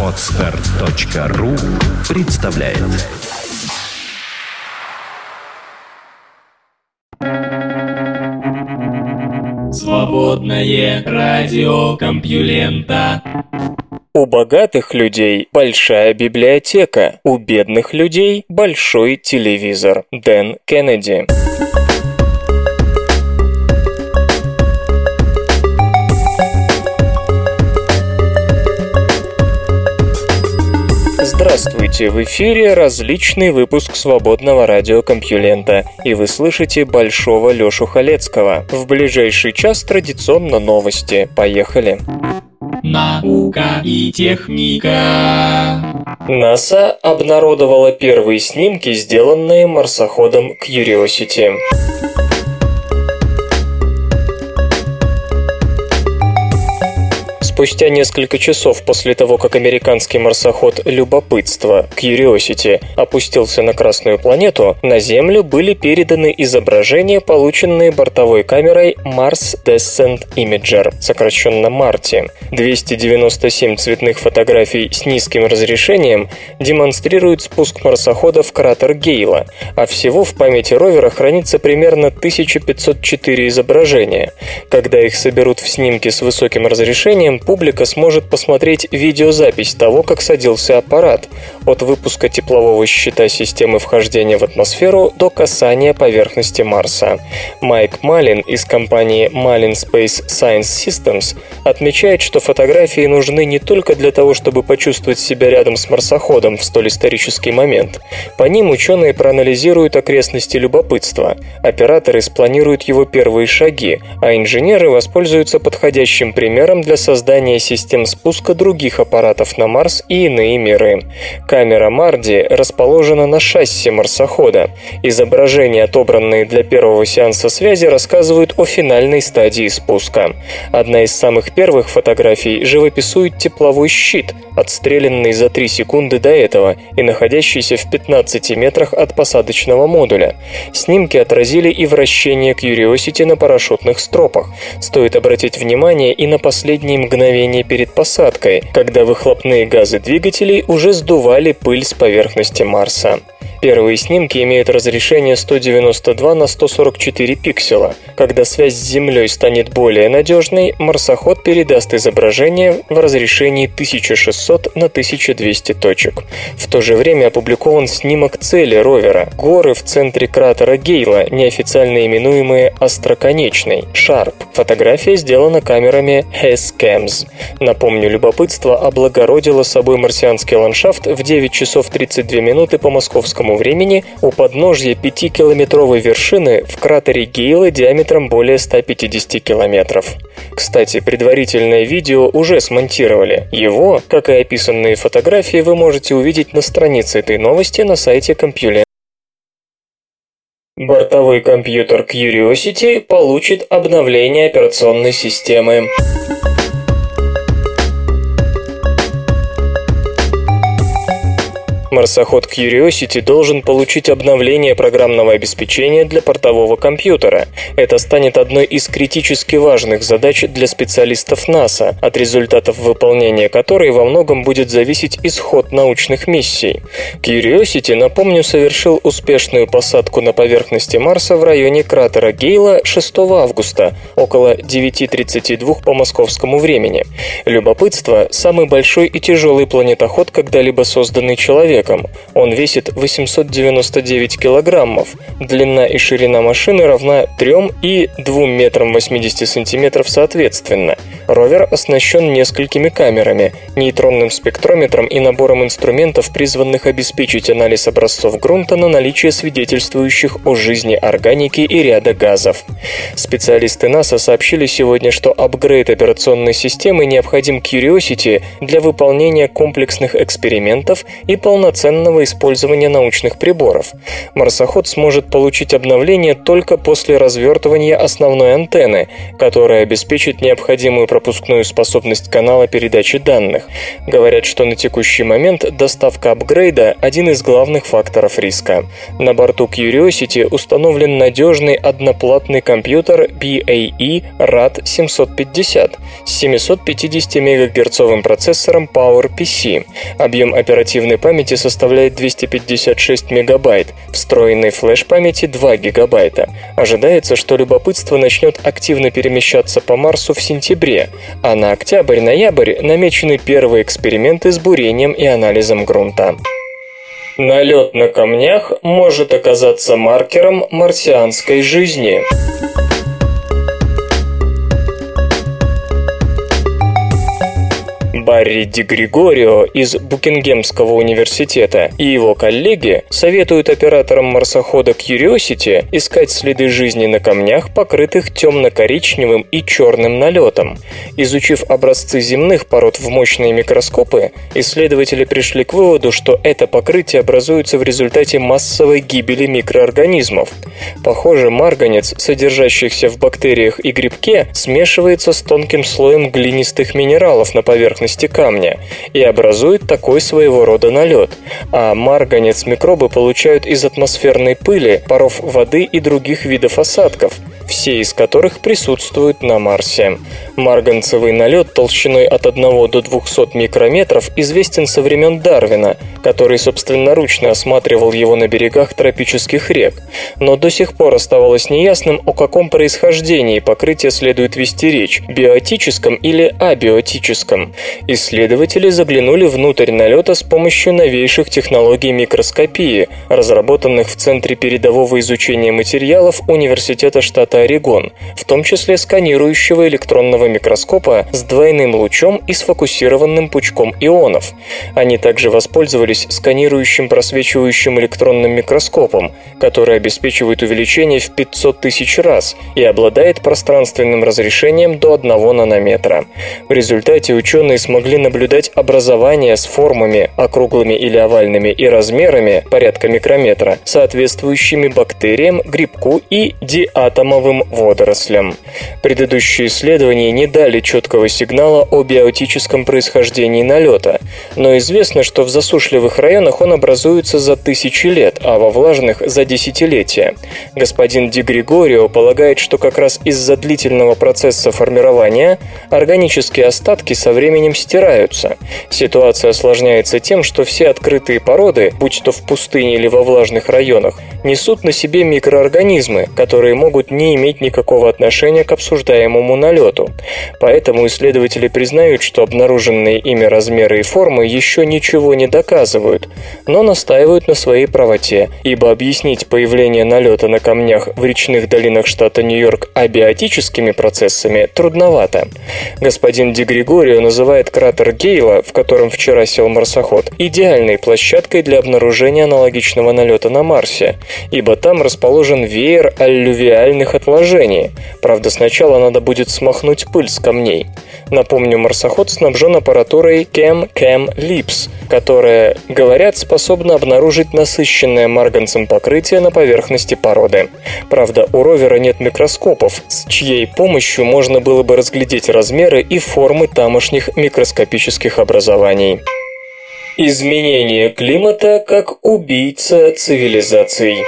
Отстар.ру представляет Свободное радио Компьюлента У богатых людей большая библиотека, у бедных людей большой телевизор. Дэн Кеннеди. Здравствуйте, в эфире различный выпуск свободного радиокомпьюлента, и вы слышите Большого Лёшу Халецкого. В ближайший час традиционно новости. Поехали. Наука и техника. НАСА обнародовала первые снимки, сделанные марсоходом Curiosity. Спустя несколько часов после того, как американский марсоход «Любопытство» Curiosity опустился на Красную планету, на Землю были переданы изображения, полученные бортовой камерой Mars Descent Imager, сокращенно MARTI. 297 цветных фотографий с низким разрешением демонстрируют спуск марсохода в кратер Гейла, а всего в памяти ровера хранится примерно 1504 изображения. Когда их соберут в снимки с высоким разрешением, публика сможет посмотреть видеозапись того, как садился аппарат, от выпуска теплового щита системы вхождения в атмосферу до касания поверхности Марса. Майк Малин из компании Malin Space Science Systems отмечает, что фотографии нужны не только для того, чтобы почувствовать себя рядом с марсоходом в столь исторический момент. По ним ученые проанализируют окрестности любопытства, операторы спланируют его первые шаги, а инженеры воспользуются подходящим примером для создания создания систем спуска других аппаратов на Марс и иные миры. Камера Марди расположена на шасси марсохода. Изображения, отобранные для первого сеанса связи, рассказывают о финальной стадии спуска. Одна из самых первых фотографий живописует тепловой щит, отстрелянный за 3 секунды до этого и находящийся в 15 метрах от посадочного модуля. Снимки отразили и вращение Curiosity на парашютных стропах. Стоит обратить внимание и на последние мгновения мгновение перед посадкой, когда выхлопные газы двигателей уже сдували пыль с поверхности Марса. Первые снимки имеют разрешение 192 на 144 пикселя. Когда связь с Землей станет более надежной, марсоход передаст изображение в разрешении 1600 на 1200 точек. В то же время опубликован снимок цели ровера – горы в центре кратера Гейла, неофициально именуемые остроконечной – Шарп. Фотография сделана камерами Hesscams. Напомню, любопытство облагородило собой марсианский ландшафт в 9 часов 32 минуты по московскому времени у подножья 5-километровой вершины в кратере Гейла диаметром более 150 километров. Кстати, предварительное видео уже смонтировали. Его, как и описанные фотографии, вы можете увидеть на странице этой новости на сайте Compulent. Бортовой компьютер Curiosity получит обновление операционной системы. Марсоход Curiosity должен получить обновление программного обеспечения для портового компьютера. Это станет одной из критически важных задач для специалистов НАСА, от результатов выполнения которой во многом будет зависеть исход научных миссий. Curiosity, напомню, совершил успешную посадку на поверхности Марса в районе кратера Гейла 6 августа, около 9.32 по московскому времени. Любопытство – самый большой и тяжелый планетоход, когда-либо созданный человеком, человеком. Он весит 899 килограммов. Длина и ширина машины равна 3 и 2 метрам 80 сантиметров соответственно. Ровер оснащен несколькими камерами, нейтронным спектрометром и набором инструментов, призванных обеспечить анализ образцов грунта на наличие свидетельствующих о жизни органики и ряда газов. Специалисты НАСА сообщили сегодня, что апгрейд операционной системы необходим Curiosity для выполнения комплексных экспериментов и полноценного полноценного использования научных приборов. Марсоход сможет получить обновление только после развертывания основной антенны, которая обеспечит необходимую пропускную способность канала передачи данных. Говорят, что на текущий момент доставка апгрейда – один из главных факторов риска. На борту Curiosity установлен надежный одноплатный компьютер BAE RAD 750 с 750 МГц процессором PowerPC. Объем оперативной памяти составляет 256 МБ, встроенной флеш-памяти 2 ГБ. Ожидается, что любопытство начнет активно перемещаться по Марсу в сентябре, а на октябрь-ноябрь намечены первые эксперименты с бурением и анализом грунта. Налет на камнях может оказаться маркером марсианской жизни. Барри Ди Григорио из Букингемского университета и его коллеги советуют операторам марсохода Curiosity искать следы жизни на камнях, покрытых темно-коричневым и черным налетом. Изучив образцы земных пород в мощные микроскопы, исследователи пришли к выводу, что это покрытие образуется в результате массовой гибели микроорганизмов. Похоже, марганец, содержащийся в бактериях и грибке, смешивается с тонким слоем глинистых минералов на поверхности поверхности камня и образует такой своего рода налет, а марганец микробы получают из атмосферной пыли, паров воды и других видов осадков – все из которых присутствуют на Марсе. Марганцевый налет толщиной от 1 до 200 микрометров известен со времен Дарвина, который собственноручно осматривал его на берегах тропических рек, но до сих пор оставалось неясным, о каком происхождении покрытия следует вести речь – биотическом или абиотическом. Исследователи заглянули внутрь налета с помощью новейших технологий микроскопии, разработанных в Центре передового изучения материалов Университета штата штата Орегон, в том числе сканирующего электронного микроскопа с двойным лучом и сфокусированным пучком ионов. Они также воспользовались сканирующим просвечивающим электронным микроскопом, который обеспечивает увеличение в 500 тысяч раз и обладает пространственным разрешением до 1 нанометра. В результате ученые смогли наблюдать образование с формами, округлыми или овальными и размерами порядка микрометра, соответствующими бактериям, грибку и диатомовым новым водорослям. Предыдущие исследования не дали четкого сигнала о биотическом происхождении налета, но известно, что в засушливых районах он образуется за тысячи лет, а во влажных – за десятилетия. Господин Ди Григорио полагает, что как раз из-за длительного процесса формирования органические остатки со временем стираются. Ситуация осложняется тем, что все открытые породы, будь то в пустыне или во влажных районах, несут на себе микроорганизмы, которые могут не иметь никакого отношения к обсуждаемому налету. Поэтому исследователи признают, что обнаруженные ими размеры и формы еще ничего не доказывают, но настаивают на своей правоте, ибо объяснить появление налета на камнях в речных долинах штата Нью-Йорк абиотическими процессами трудновато. Господин Ди Григорио называет кратер Гейла, в котором вчера сел марсоход, идеальной площадкой для обнаружения аналогичного налета на Марсе, ибо там расположен веер аллювиальных отложений. Правда, сначала надо будет смахнуть пыль с камней. Напомню, марсоход снабжен аппаратурой Chem Lips, которая, говорят, способна обнаружить насыщенное марганцем покрытие на поверхности породы. Правда, у ровера нет микроскопов, с чьей помощью можно было бы разглядеть размеры и формы тамошних микроскопических образований. Изменение климата как убийца цивилизаций.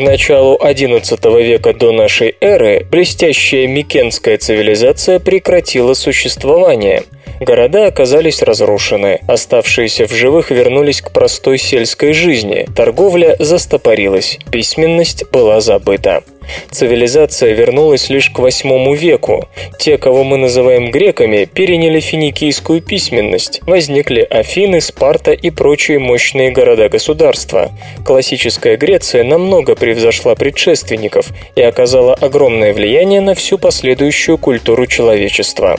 Началу XI века до нашей эры блестящая микенская цивилизация прекратила существование. Города оказались разрушены, оставшиеся в живых вернулись к простой сельской жизни, торговля застопорилась, письменность была забыта. Цивилизация вернулась лишь к восьмому веку. Те, кого мы называем греками, переняли финикийскую письменность. Возникли Афины, Спарта и прочие мощные города-государства. Классическая Греция намного превзошла предшественников и оказала огромное влияние на всю последующую культуру человечества.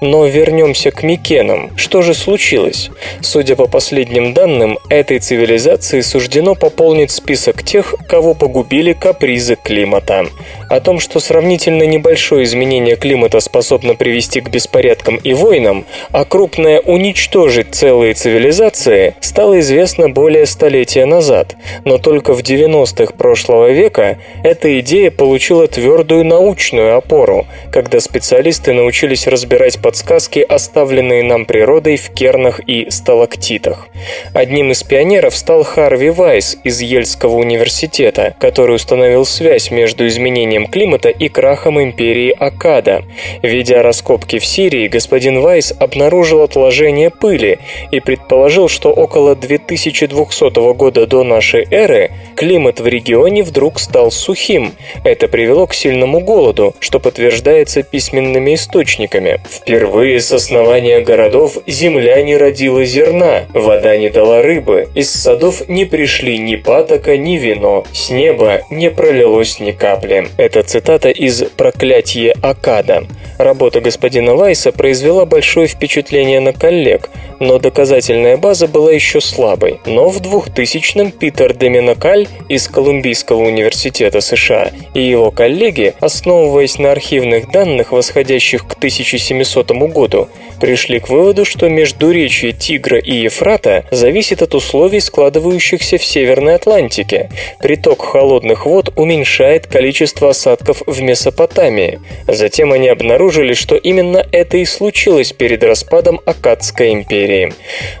Но вернемся к Микенам. Что же случилось? Судя по последним данным, этой цивилизации суждено пополнить список тех, кого погубили капризы климата климата. О том, что сравнительно небольшое изменение климата способно привести к беспорядкам и войнам, а крупное уничтожить целые цивилизации, стало известно более столетия назад. Но только в 90-х прошлого века эта идея получила твердую научную опору, когда специалисты научились разбирать подсказки, оставленные нам природой в кернах и сталактитах. Одним из пионеров стал Харви Вайс из Ельского университета, который установил связь между изменением климата и крахом империи Акада. Ведя раскопки в Сирии, господин Вайс обнаружил отложение пыли и предположил, что около 2200 года до нашей эры климат в регионе вдруг стал сухим. Это привело к сильному голоду, что подтверждается письменными источниками. Впервые с основания городов земля не родила зерна, вода не дала рыбы, из садов не пришли ни патока, ни вино, с неба не пролилось ни капли. Это цитата из «Проклятие Акада». Работа господина Вайса произвела большое впечатление на коллег, но доказательная база была еще слабой. Но в 2000-м Питер Деминокаль из Колумбийского университета США и его коллеги, основываясь на архивных данных, восходящих к 1700 году, пришли к выводу, что междуречие Тигра и Ефрата зависит от условий, складывающихся в Северной Атлантике. Приток холодных вод уменьшает количество осадков в Месопотамии. Затем они обнаружили, что именно это и случилось перед распадом Акадской империи.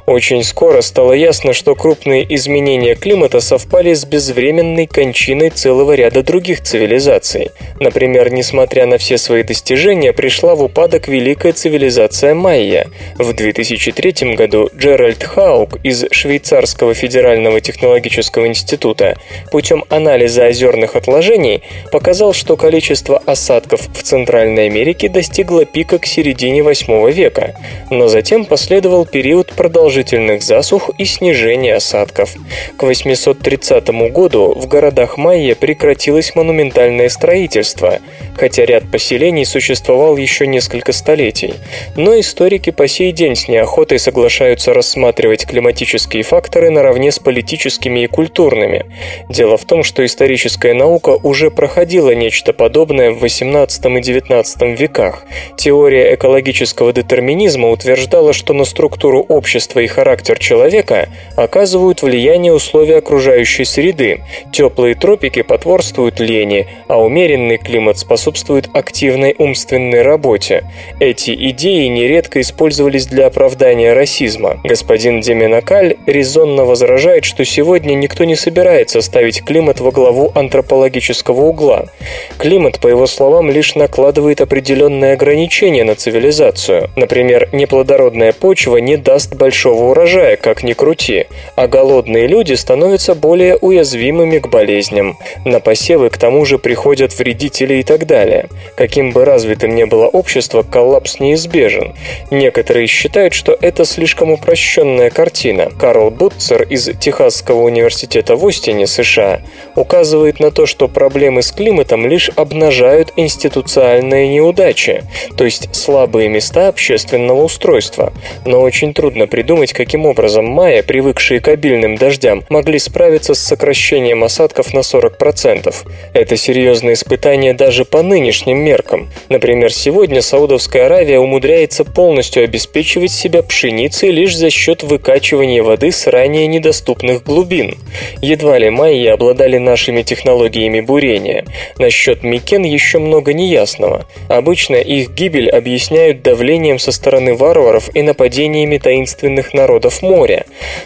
Очень скоро стало ясно, что крупные изменения климата совпали с безвременной кончиной целого ряда других цивилизаций. Например, несмотря на все свои достижения, пришла в упадок великая цивилизация майя. В 2003 году Джеральд Хаук из Швейцарского федерального технологического института путем анализа озерных отложений показал, что количество осадков в Центральной Америке достигло пика к середине 8 века, но затем последовал период продолжительных засух и снижения осадков. К 830 году в городах майя прекратилось монументальное строительство, хотя ряд поселений существовал еще несколько столетий. Но историки по сей день с неохотой соглашаются рассматривать климатические факторы наравне с политическими и культурными. Дело в том, что историческая наука уже проходила нечто подобное в XVIII и XIX веках. Теория экологического детерминизма утверждала, что на структуру общества и характер человека оказывают влияние условия окружающей среды. Теплые тропики потворствуют лени, а умеренный климат способствует активной умственной работе. Эти идеи нередко использовались для оправдания расизма. Господин Деминакаль резонно возражает, что сегодня никто не собирается ставить климат во главу антропологического угла. Климат, по его словам, лишь накладывает определенные ограничения на цивилизацию. Например, неплодородная почва не даст большого урожая, как ни крути, а голодные люди становятся более уязвимыми к болезням. На посевы к тому же приходят вредители и так далее. Каким бы развитым ни было общество, коллапс неизбежен. Некоторые считают, что это слишком упрощенная картина. Карл Бутцер из Техасского университета в Остине, США, указывает на то, что проблемы с климатом лишь обнажают институциональные неудачи, то есть слабые места общественного устройства. Но очень трудно придумать, каким образом майя, привыкшие к обильным дождям, могли справиться с сокращением осадков на 40%. Это серьезное испытание даже по нынешним меркам. Например, сегодня Саудовская Аравия умудряется полностью обеспечивать себя пшеницей лишь за счет выкачивания воды с ранее недоступных глубин. Едва ли майя обладали нашими технологиями бурения. Насчет Микен еще много неясного. Обычно их гибель объясняют давлением со стороны варваров и нападениями таинственных народов моря.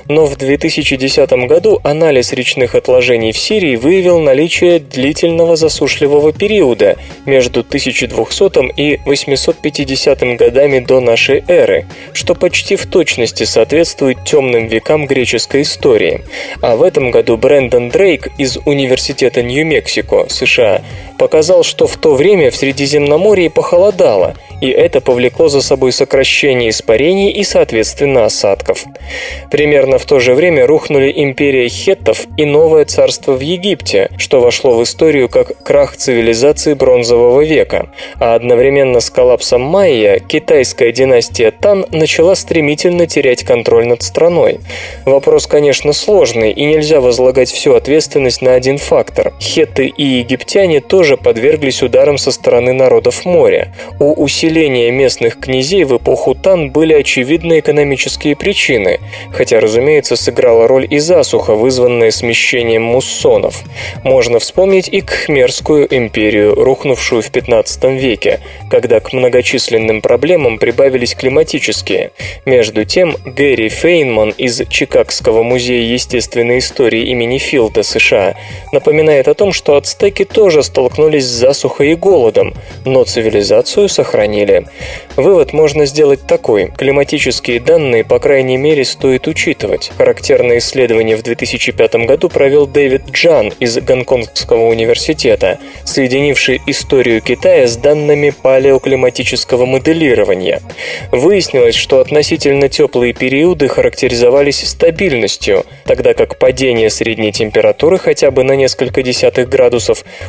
Но в 2010 году анализ речных отложений в Сирии выявил наличие длительного засушливого периода между 1200 и 850 годами до нашей эры, что почти в точности соответствует темным векам греческой истории. А в этом году Брэндон Дрейк из Университета Нью-Мексико, США, показал, что в то время в Средиземноморье похолодало, и это повлекло за собой сокращение испарений и, соответственно, осадков. Примерно в то же время рухнули империя хеттов и новое царство в Египте, что вошло в историю как крах цивилизации бронзового века, а одновременно с коллапсом майя китайская династия Тан начала стремительно терять контроль над страной. Вопрос, конечно, сложный, и нельзя возлагать всю ответственность на один фактор. Хетты и египтяне тоже подверглись ударам со стороны народов моря. У усиления местных князей в эпоху Тан были очевидны экономические причины, хотя, разумеется, сыграла роль и засуха, вызванная смещением муссонов. Можно вспомнить и Кхмерскую империю, рухнувшую в 15 веке, когда к многочисленным проблемам прибавились климатические. Между тем, Гэри Фейнман из Чикагского музея естественной истории имени Филда, США, напоминает о том, что ацтеки тоже столкнулись с засухой и голодом, но цивилизацию сохранили. Вывод можно сделать такой. Климатические данные, по крайней мере, стоит учитывать. Характерное исследование в 2005 году провел Дэвид Джан из Гонконгского университета, соединивший историю Китая с данными палеоклиматического моделирования. Выяснилось, что относительно теплые периоды характеризовались стабильностью, тогда как падение средней температуры хотя бы на несколько десятых градусов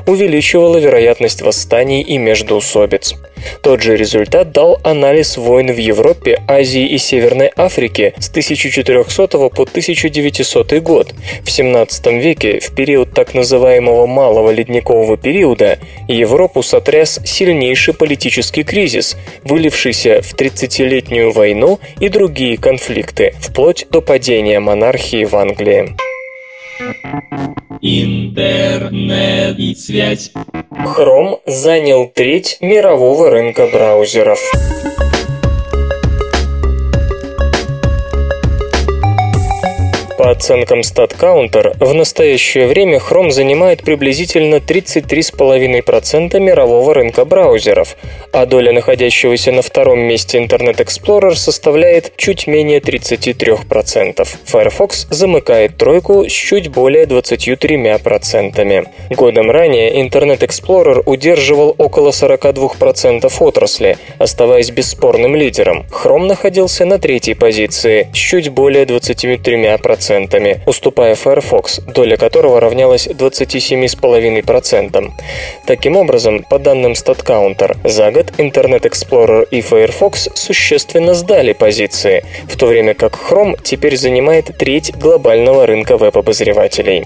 увеличивало вероятность восстаний и междоусобиц. Тот же результат дал анализ войн в Европе, Азии и Северной Африке с 1400 по 1900 год. В 17 веке, в период так называемого Малого ледникового периода, Европу сотряс сильнейший политический кризис, вылившийся в 30-летнюю войну и другие конфликты, вплоть до падения монархии в Англии. Интернет и связь. Chrome занял треть мирового рынка браузеров. По оценкам StatCounter, в настоящее время Chrome занимает приблизительно 33,5% мирового рынка браузеров, а доля находящегося на втором месте Internet Explorer составляет чуть менее 33%. Firefox замыкает тройку с чуть более 23%. Годом ранее Internet Explorer удерживал около 42% отрасли, оставаясь бесспорным лидером. Chrome находился на третьей позиции с чуть более 23% уступая Firefox, доля которого равнялась 27,5%. Таким образом, по данным StatCounter, за год Internet Explorer и Firefox существенно сдали позиции, в то время как Chrome теперь занимает треть глобального рынка веб-обозревателей.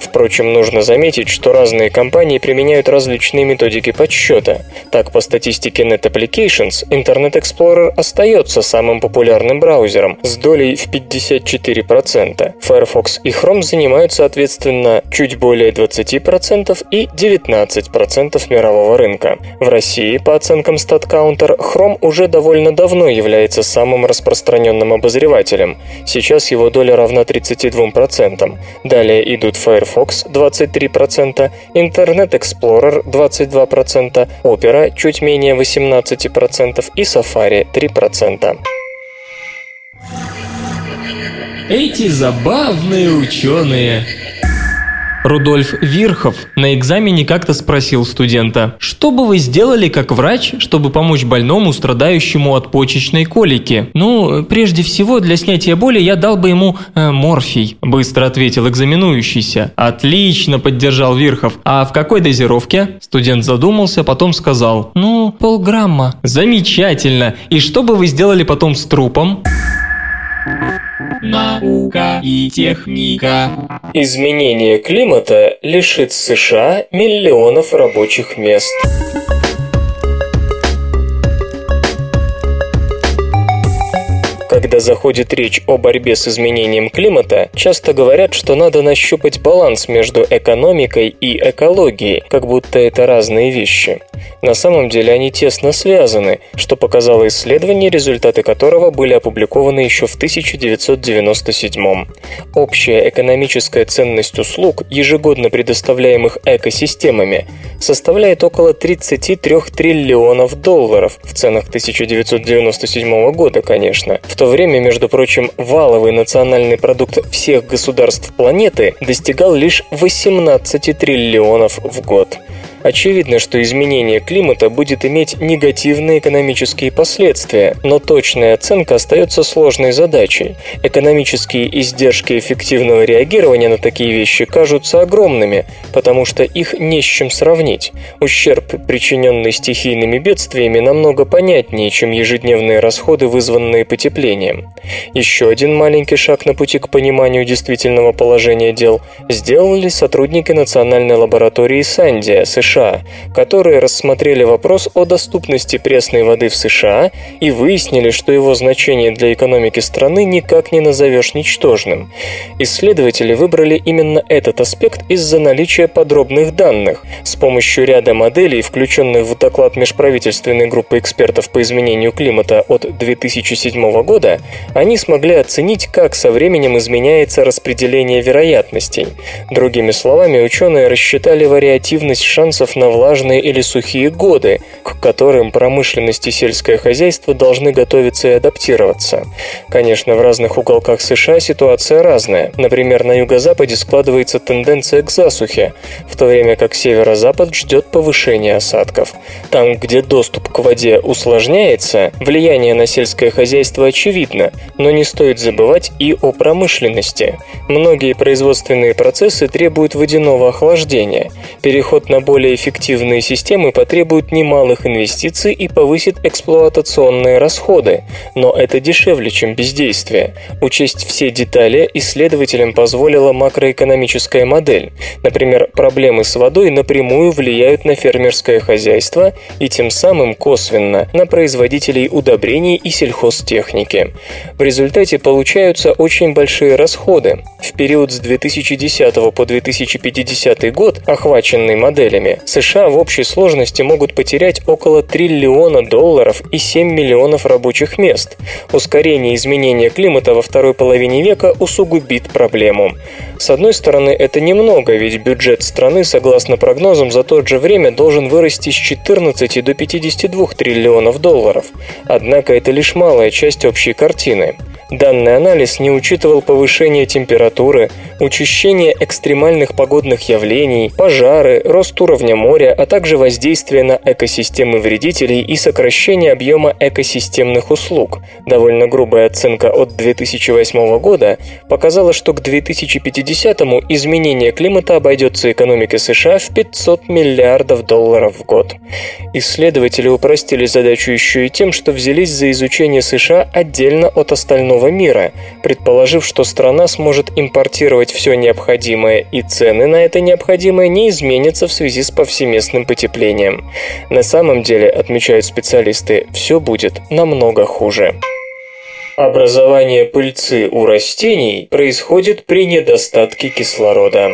Впрочем, нужно заметить, что разные компании применяют различные методики подсчета. Так, по статистике Net Applications, Internet Explorer остается самым популярным браузером с долей в 54%, рынка. Firefox и Chrome занимают, соответственно, чуть более 20% и 19% мирового рынка. В России, по оценкам StatCounter, Chrome уже довольно давно является самым распространенным обозревателем. Сейчас его доля равна 32%. Далее идут Firefox 23%, Internet Explorer 22%, Opera чуть менее 18% и Safari 3%. Эти забавные ученые. Рудольф Вирхов на экзамене как-то спросил студента, что бы вы сделали как врач, чтобы помочь больному, страдающему от почечной колики? Ну, прежде всего, для снятия боли я дал бы ему э, морфий, быстро ответил экзаменующийся. Отлично, поддержал Вирхов. А в какой дозировке? Студент задумался, потом сказал, ну, полграмма. Замечательно. И что бы вы сделали потом с трупом? Наука и техника. Изменение климата лишит США миллионов рабочих мест. Когда заходит речь о борьбе с изменением климата, часто говорят, что надо нащупать баланс между экономикой и экологией, как будто это разные вещи. На самом деле они тесно связаны, что показало исследование, результаты которого были опубликованы еще в 1997. Общая экономическая ценность услуг, ежегодно предоставляемых экосистемами, составляет около 33 триллионов долларов в ценах 1997 года, конечно, в то время, между прочим, валовый национальный продукт всех государств планеты достигал лишь 18 триллионов в год. Очевидно, что изменение климата будет иметь негативные экономические последствия, но точная оценка остается сложной задачей. Экономические издержки эффективного реагирования на такие вещи кажутся огромными, потому что их не с чем сравнить. Ущерб, причиненный стихийными бедствиями, намного понятнее, чем ежедневные расходы, вызванные потеплением. Еще один маленький шаг на пути к пониманию действительного положения дел сделали сотрудники Национальной лаборатории Сандия, США, которые рассмотрели вопрос о доступности пресной воды в США и выяснили, что его значение для экономики страны никак не назовешь ничтожным. Исследователи выбрали именно этот аспект из-за наличия подробных данных. С помощью ряда моделей, включенных в доклад межправительственной группы экспертов по изменению климата от 2007 года, они смогли оценить, как со временем изменяется распределение вероятностей. Другими словами, ученые рассчитали вариативность шансов на влажные или сухие годы, к которым промышленность и сельское хозяйство должны готовиться и адаптироваться. Конечно, в разных уголках США ситуация разная. Например, на юго-западе складывается тенденция к засухе, в то время как северо-запад ждет повышения осадков. Там, где доступ к воде усложняется, влияние на сельское хозяйство очевидно, но не стоит забывать и о промышленности. Многие производственные процессы требуют водяного охлаждения. Переход на более эффективные системы потребует немалых инвестиций и повысит эксплуатационные расходы, но это дешевле, чем бездействие. Учесть все детали исследователям позволила макроэкономическая модель. Например, проблемы с водой напрямую влияют на фермерское хозяйство и тем самым косвенно на производителей удобрений и сельхозтехники. В результате получаются очень большие расходы. В период с 2010 по 2050 год, охваченный моделями, США в общей сложности могут потерять около триллиона долларов и 7 миллионов рабочих мест. Ускорение изменения климата во второй половине века усугубит проблему. С одной стороны, это немного, ведь бюджет страны, согласно прогнозам, за то же время должен вырасти с 14 до 52 триллионов долларов. Однако это лишь малая часть общей картины. Данный анализ не учитывал повышение температуры, учащение экстремальных погодных явлений, пожары, рост уровня моря, а также воздействие на экосистемы вредителей и сокращение объема экосистемных услуг. Довольно грубая оценка от 2008 года показала, что к 2050-му изменение климата обойдется экономике США в 500 миллиардов долларов в год. Исследователи упростили задачу еще и тем, что взялись за изучение США отдельно от остального мира, предположив, что страна сможет импортировать все необходимое и цены на это необходимое не изменятся в связи с повсеместным потеплением. На самом деле, отмечают специалисты, все будет намного хуже. Образование пыльцы у растений происходит при недостатке кислорода.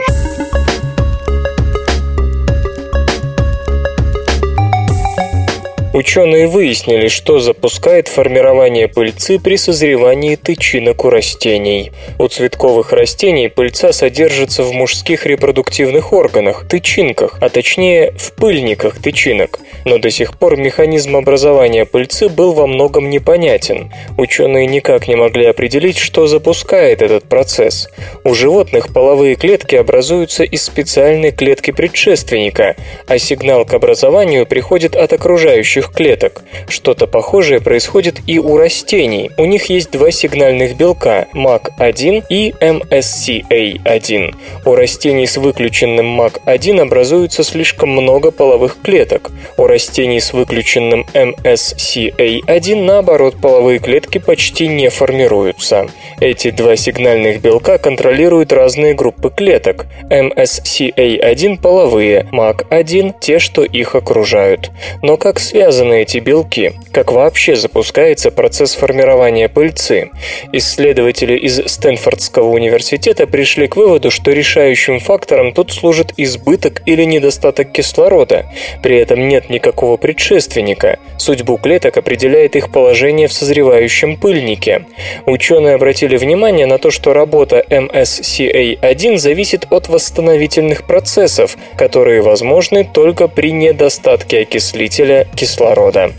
Ученые выяснили, что запускает формирование пыльцы при созревании тычинок у растений. У цветковых растений пыльца содержится в мужских репродуктивных органах, тычинках, а точнее в пыльниках тычинок. Но до сих пор механизм образования пыльцы был во многом непонятен. Ученые никак не могли определить, что запускает этот процесс. У животных половые клетки образуются из специальной клетки предшественника, а сигнал к образованию приходит от окружающих клеток. Что-то похожее происходит и у растений. У них есть два сигнальных белка – MAC1 и MSCA1. У растений с выключенным MAC1 образуется слишком много половых клеток. У растений с выключенным MSCA1, наоборот, половые клетки почти не формируются. Эти два сигнальных белка контролируют разные группы клеток. MSCA1 – половые, MAC1 – те, что их окружают. Но как связаны эти белки? Как вообще запускается процесс формирования пыльцы? Исследователи из Стэнфордского университета пришли к выводу, что решающим фактором тут служит избыток или недостаток кислорода. При этом нет никакого никакого предшественника. Судьбу клеток определяет их положение в созревающем пыльнике. Ученые обратили внимание на то, что работа MSCA1 зависит от восстановительных процессов, которые возможны только при недостатке окислителя кислорода.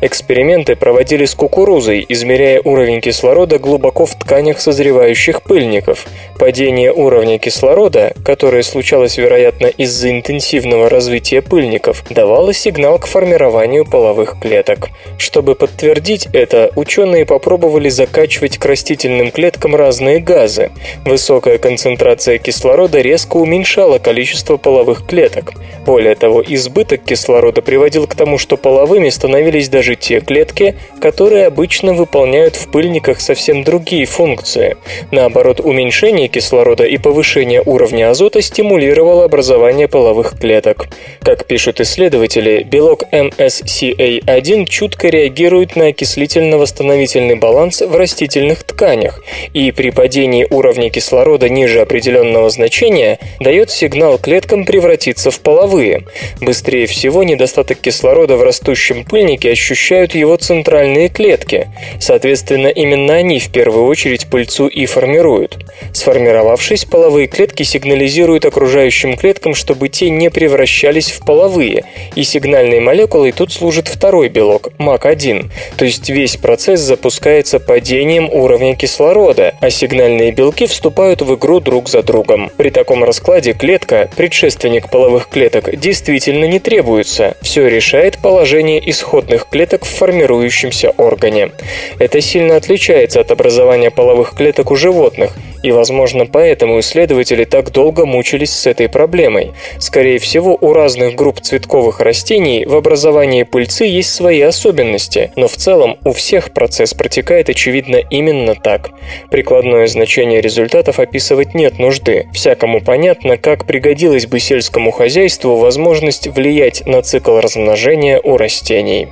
Эксперименты проводили с кукурузой, измеряя уровень кислорода глубоко в тканях созревающих пыльников. Падение уровня кислорода, которое случалось, вероятно, из-за интенсивного развития пыльников, давало сигнал к формированию половых клеток. Чтобы подтвердить это, ученые попробовали закачивать к растительным клеткам разные газы. Высокая концентрация кислорода резко уменьшала количество половых клеток. Более того, избыток кислорода приводил к тому, что половыми становились даже те клетки, которые обычно выполняют в пыльниках совсем другие функции. Наоборот, уменьшение кислорода и повышение уровня азота стимулировало образование половых клеток. Как пишут исследователи, белок MSCA1 чутко реагирует на окислительно-восстановительный баланс в растительных тканях и при падении уровня кислорода ниже определенного значения дает сигнал клеткам превратиться в половые. Быстрее всего недостаток кислорода в растущем пыльнике ощущают его центральные клетки. Соответственно, именно они в первую очередь пыльцу и формируют. Сформировавшись, половые клетки сигнализируют окружающим клеткам, чтобы те не превращались в половые, и сигнальной молекулой тут служит второй белок – МАК-1. То есть весь процесс запускается падением уровня кислорода, а сигнальные белки вступают в игру друг за другом. При таком раскладе клетка, предшественник половых клеток, действительно не требуется. Все решает положение исходных клеток в формирующемся органе. Это сильно отличается от образования половых клеток у животных, и, возможно, поэтому исследователи так долго мучились с этой проблемой. Скорее всего, у разных групп цветковых растений в образовании пыльцы есть свои особенности, но в целом у всех процесс протекает очевидно именно так. Прикладное значение результатов описывать нет нужды. Всякому понятно, как пригодилась бы сельскому хозяйству возможность влиять на цикл размножения у растений.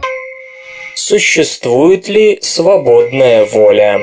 Существует ли свободная воля?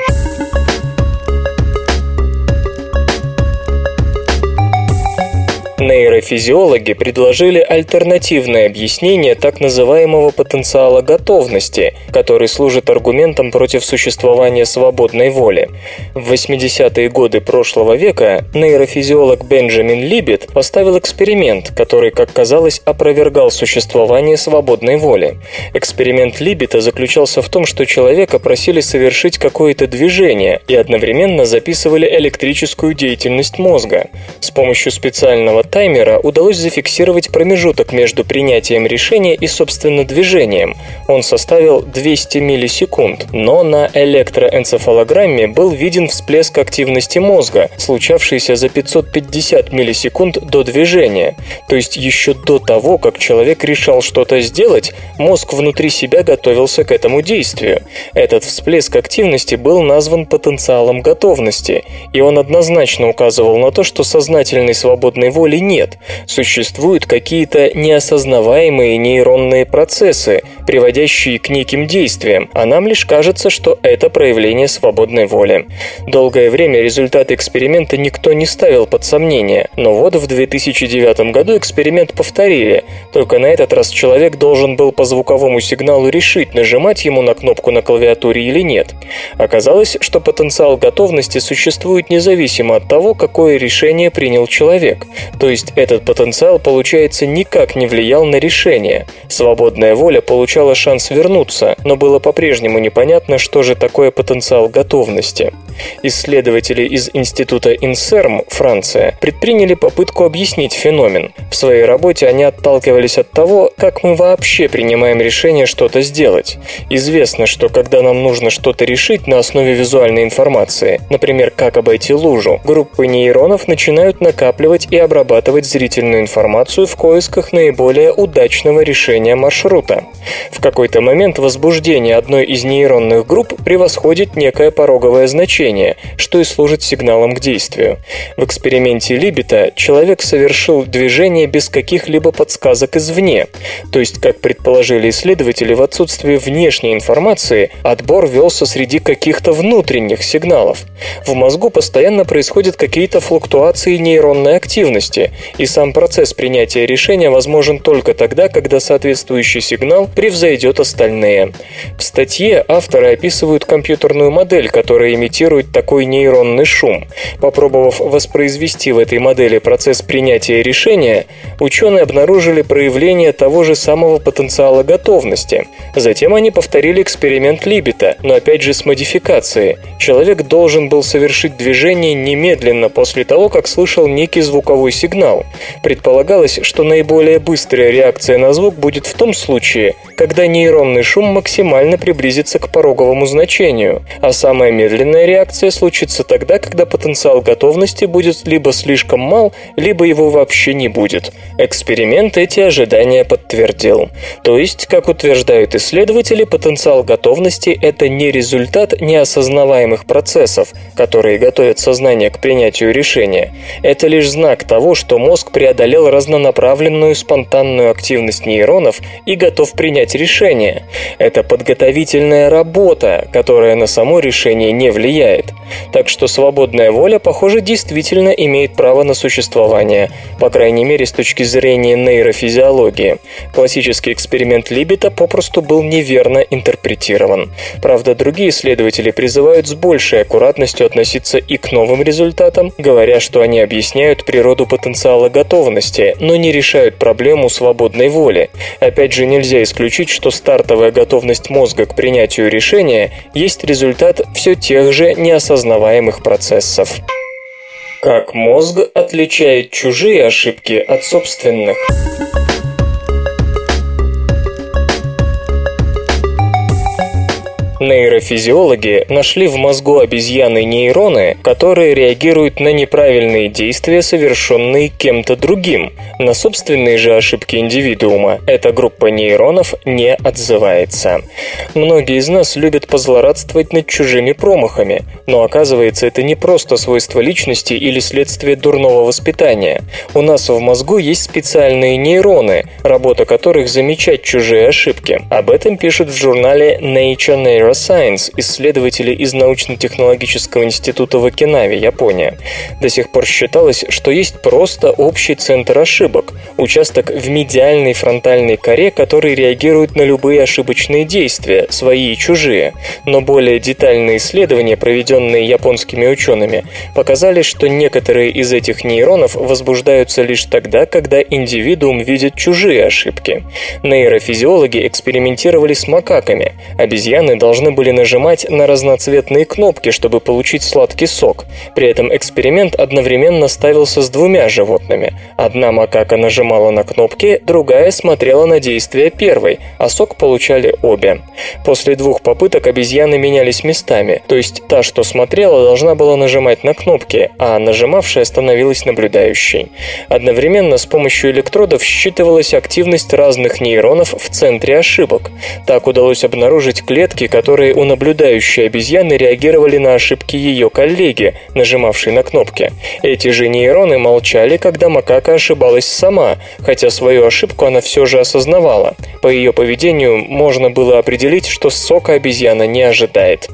Нейрофизиологи предложили альтернативное объяснение так называемого потенциала готовности, который служит аргументом против существования свободной воли. В 80-е годы прошлого века нейрофизиолог Бенджамин Либет поставил эксперимент, который, как казалось, опровергал существование свободной воли. Эксперимент Либета заключался в том, что человека просили совершить какое-то движение и одновременно записывали электрическую деятельность мозга. С помощью специального таймера удалось зафиксировать промежуток между принятием решения и, собственно, движением. Он составил 200 миллисекунд, но на электроэнцефалограмме был виден всплеск активности мозга, случавшийся за 550 миллисекунд до движения. То есть еще до того, как человек решал что-то сделать, мозг внутри себя готовился к этому действию. Этот всплеск активности был назван потенциалом готовности, и он однозначно указывал на то, что сознательной свободной воли нет. Существуют какие-то неосознаваемые нейронные процессы, приводящие к неким действиям, а нам лишь кажется, что это проявление свободной воли. Долгое время результаты эксперимента никто не ставил под сомнение, но вот в 2009 году эксперимент повторили, только на этот раз человек должен был по звуковому сигналу решить, нажимать ему на кнопку на клавиатуре или нет. Оказалось, что потенциал готовности существует независимо от того, какое решение принял человек. То есть этот потенциал, получается, никак не влиял на решение. Свободная воля получала шанс вернуться, но было по-прежнему непонятно, что же такое потенциал готовности. Исследователи из института Инсерм, Франция, предприняли попытку объяснить феномен. В своей работе они отталкивались от того, как мы вообще принимаем решение что-то сделать. Известно, что когда нам нужно что-то решить на основе визуальной информации, например, как обойти лужу, группы нейронов начинают накапливать и обрабатывать зрительную информацию в поисках наиболее удачного решения маршрута. В какой-то момент возбуждение одной из нейронных групп превосходит некое пороговое значение, что и служит сигналом к действию. В эксперименте Либета человек совершил движение без каких-либо подсказок извне, то есть, как предположили исследователи, в отсутствие внешней информации отбор велся среди каких-то внутренних сигналов. В мозгу постоянно происходят какие-то флуктуации нейронной активности, ошибки, и сам процесс принятия решения возможен только тогда, когда соответствующий сигнал превзойдет остальные. В статье авторы описывают компьютерную модель, которая имитирует такой нейронный шум. Попробовав воспроизвести в этой модели процесс принятия решения, ученые обнаружили проявление того же самого потенциала готовности. Затем они повторили эксперимент Либета, но опять же с модификацией. Человек должен был совершить движение немедленно после того, как слышал некий звуковой сигнал. Предполагалось, что наиболее быстрая реакция на звук будет в том случае, когда нейронный шум максимально приблизится к пороговому значению, а самая медленная реакция случится тогда, когда потенциал готовности будет либо слишком мал, либо его вообще не будет. Эксперимент эти ожидания подтвердил. То есть, как утверждают исследователи, потенциал готовности – это не результат неосознаваемых процессов, которые готовят сознание к принятию решения. Это лишь знак того, что мозг преодолел разнонаправленную спонтанную активность нейронов и готов принять решение. Это подготовительная работа, которая на само решение не влияет. Так что свободная воля, похоже, действительно имеет право на существование, по крайней мере с точки зрения нейрофизиологии. Классический эксперимент Либета попросту был неверно интерпретирован. Правда, другие исследователи призывают с большей аккуратностью относиться и к новым результатам, говоря, что они объясняют природу потенциала готовности, но не решают проблему свободной воли. Опять же, нельзя исключить, что стартовая готовность мозга к принятию решения есть результат все тех же неосознаваемых процессов. Как мозг отличает чужие ошибки от собственных? Нейрофизиологи нашли в мозгу обезьяны нейроны, которые реагируют на неправильные действия, совершенные кем-то другим. На собственные же ошибки индивидуума эта группа нейронов не отзывается. Многие из нас любят позлорадствовать над чужими промахами, но оказывается это не просто свойство личности или следствие дурного воспитания. У нас в мозгу есть специальные нейроны, работа которых замечать чужие ошибки. Об этом пишут в журнале Nature Neuroscience Neuroscience исследователи из научно-технологического института в Окинаве, Япония. До сих пор считалось, что есть просто общий центр ошибок, участок в медиальной фронтальной коре, который реагирует на любые ошибочные действия, свои и чужие. Но более детальные исследования, проведенные японскими учеными, показали, что некоторые из этих нейронов возбуждаются лишь тогда, когда индивидуум видит чужие ошибки. Нейрофизиологи экспериментировали с макаками. Обезьяны должны должны были нажимать на разноцветные кнопки, чтобы получить сладкий сок. При этом эксперимент одновременно ставился с двумя животными. Одна макака нажимала на кнопки, другая смотрела на действия первой, а сок получали обе. После двух попыток обезьяны менялись местами, то есть та, что смотрела, должна была нажимать на кнопки, а нажимавшая становилась наблюдающей. Одновременно с помощью электродов считывалась активность разных нейронов в центре ошибок. Так удалось обнаружить клетки, которые которые у наблюдающей обезьяны реагировали на ошибки ее коллеги, нажимавшей на кнопки. Эти же нейроны молчали, когда макака ошибалась сама, хотя свою ошибку она все же осознавала. По ее поведению можно было определить, что сока обезьяна не ожидает.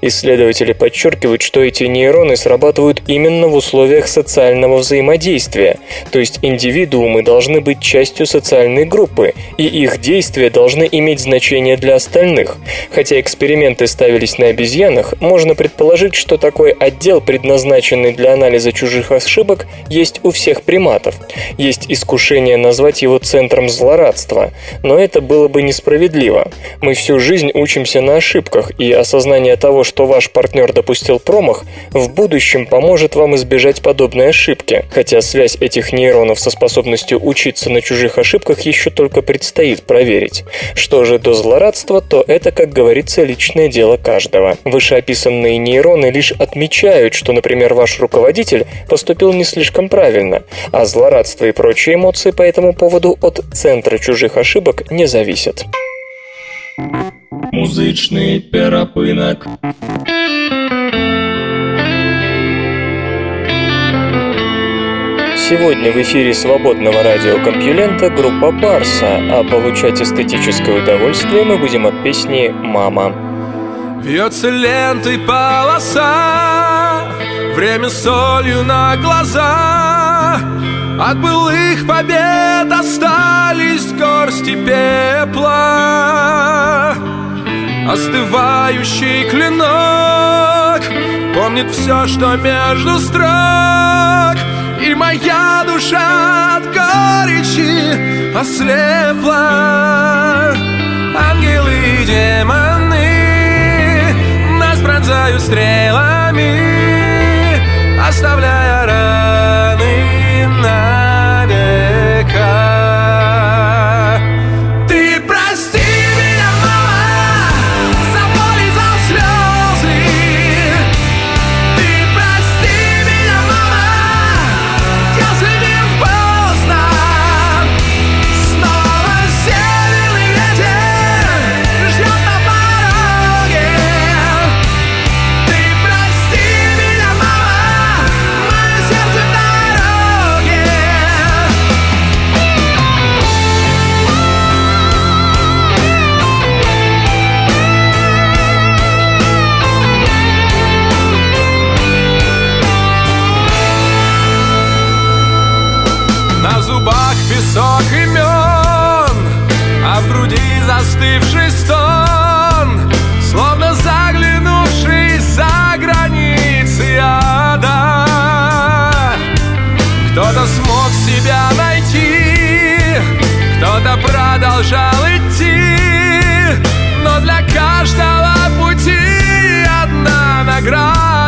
Исследователи подчеркивают, что эти нейроны срабатывают именно в условиях социального взаимодействия, то есть индивидуумы должны быть частью социальной группы, и их действия должны иметь значение для остальных. Хотя эксперимент эксперименты ставились на обезьянах, можно предположить, что такой отдел, предназначенный для анализа чужих ошибок, есть у всех приматов. Есть искушение назвать его центром злорадства, но это было бы несправедливо. Мы всю жизнь учимся на ошибках, и осознание того, что ваш партнер допустил промах, в будущем поможет вам избежать подобной ошибки, хотя связь этих нейронов со способностью учиться на чужих ошибках еще только предстоит проверить. Что же до злорадства, то это, как говорится, личное дело каждого. Вышеописанные нейроны лишь отмечают, что, например, ваш руководитель поступил не слишком правильно, а злорадство и прочие эмоции по этому поводу от центра чужих ошибок не зависят. Музычный перапынок. Сегодня в эфире свободного радиокомпьюлента группа Барса, а получать эстетическое удовольствие мы будем от песни «Мама». Вьется лентой полоса, время солью на глаза, От былых побед остались горсти пепла. Остывающий клинок Помнит все, что между строк И моя душа от горечи ослепла. Ангелы и демоны Нас пронзают стрелами Оставляя раны Зубах песок имен А в груди застывший стон. Словно заглянувший за границы ада Кто-то смог себя найти Кто-то продолжал идти. Но для каждого пути одна награда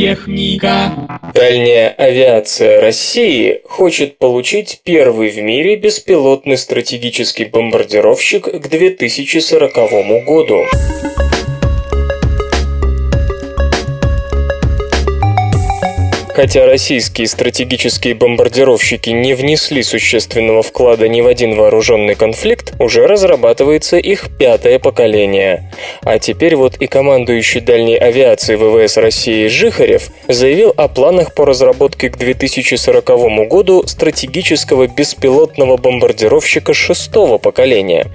техника. Дальняя авиация России хочет получить первый в мире беспилотный стратегический бомбардировщик к 2040 году. Хотя российские стратегические бомбардировщики не внесли существенного вклада ни в один вооруженный конфликт, уже разрабатывается их пятое поколение. А теперь вот и командующий дальней авиацией ВВС России Жихарев заявил о планах по разработке к 2040 году стратегического беспилотного бомбардировщика шестого поколения.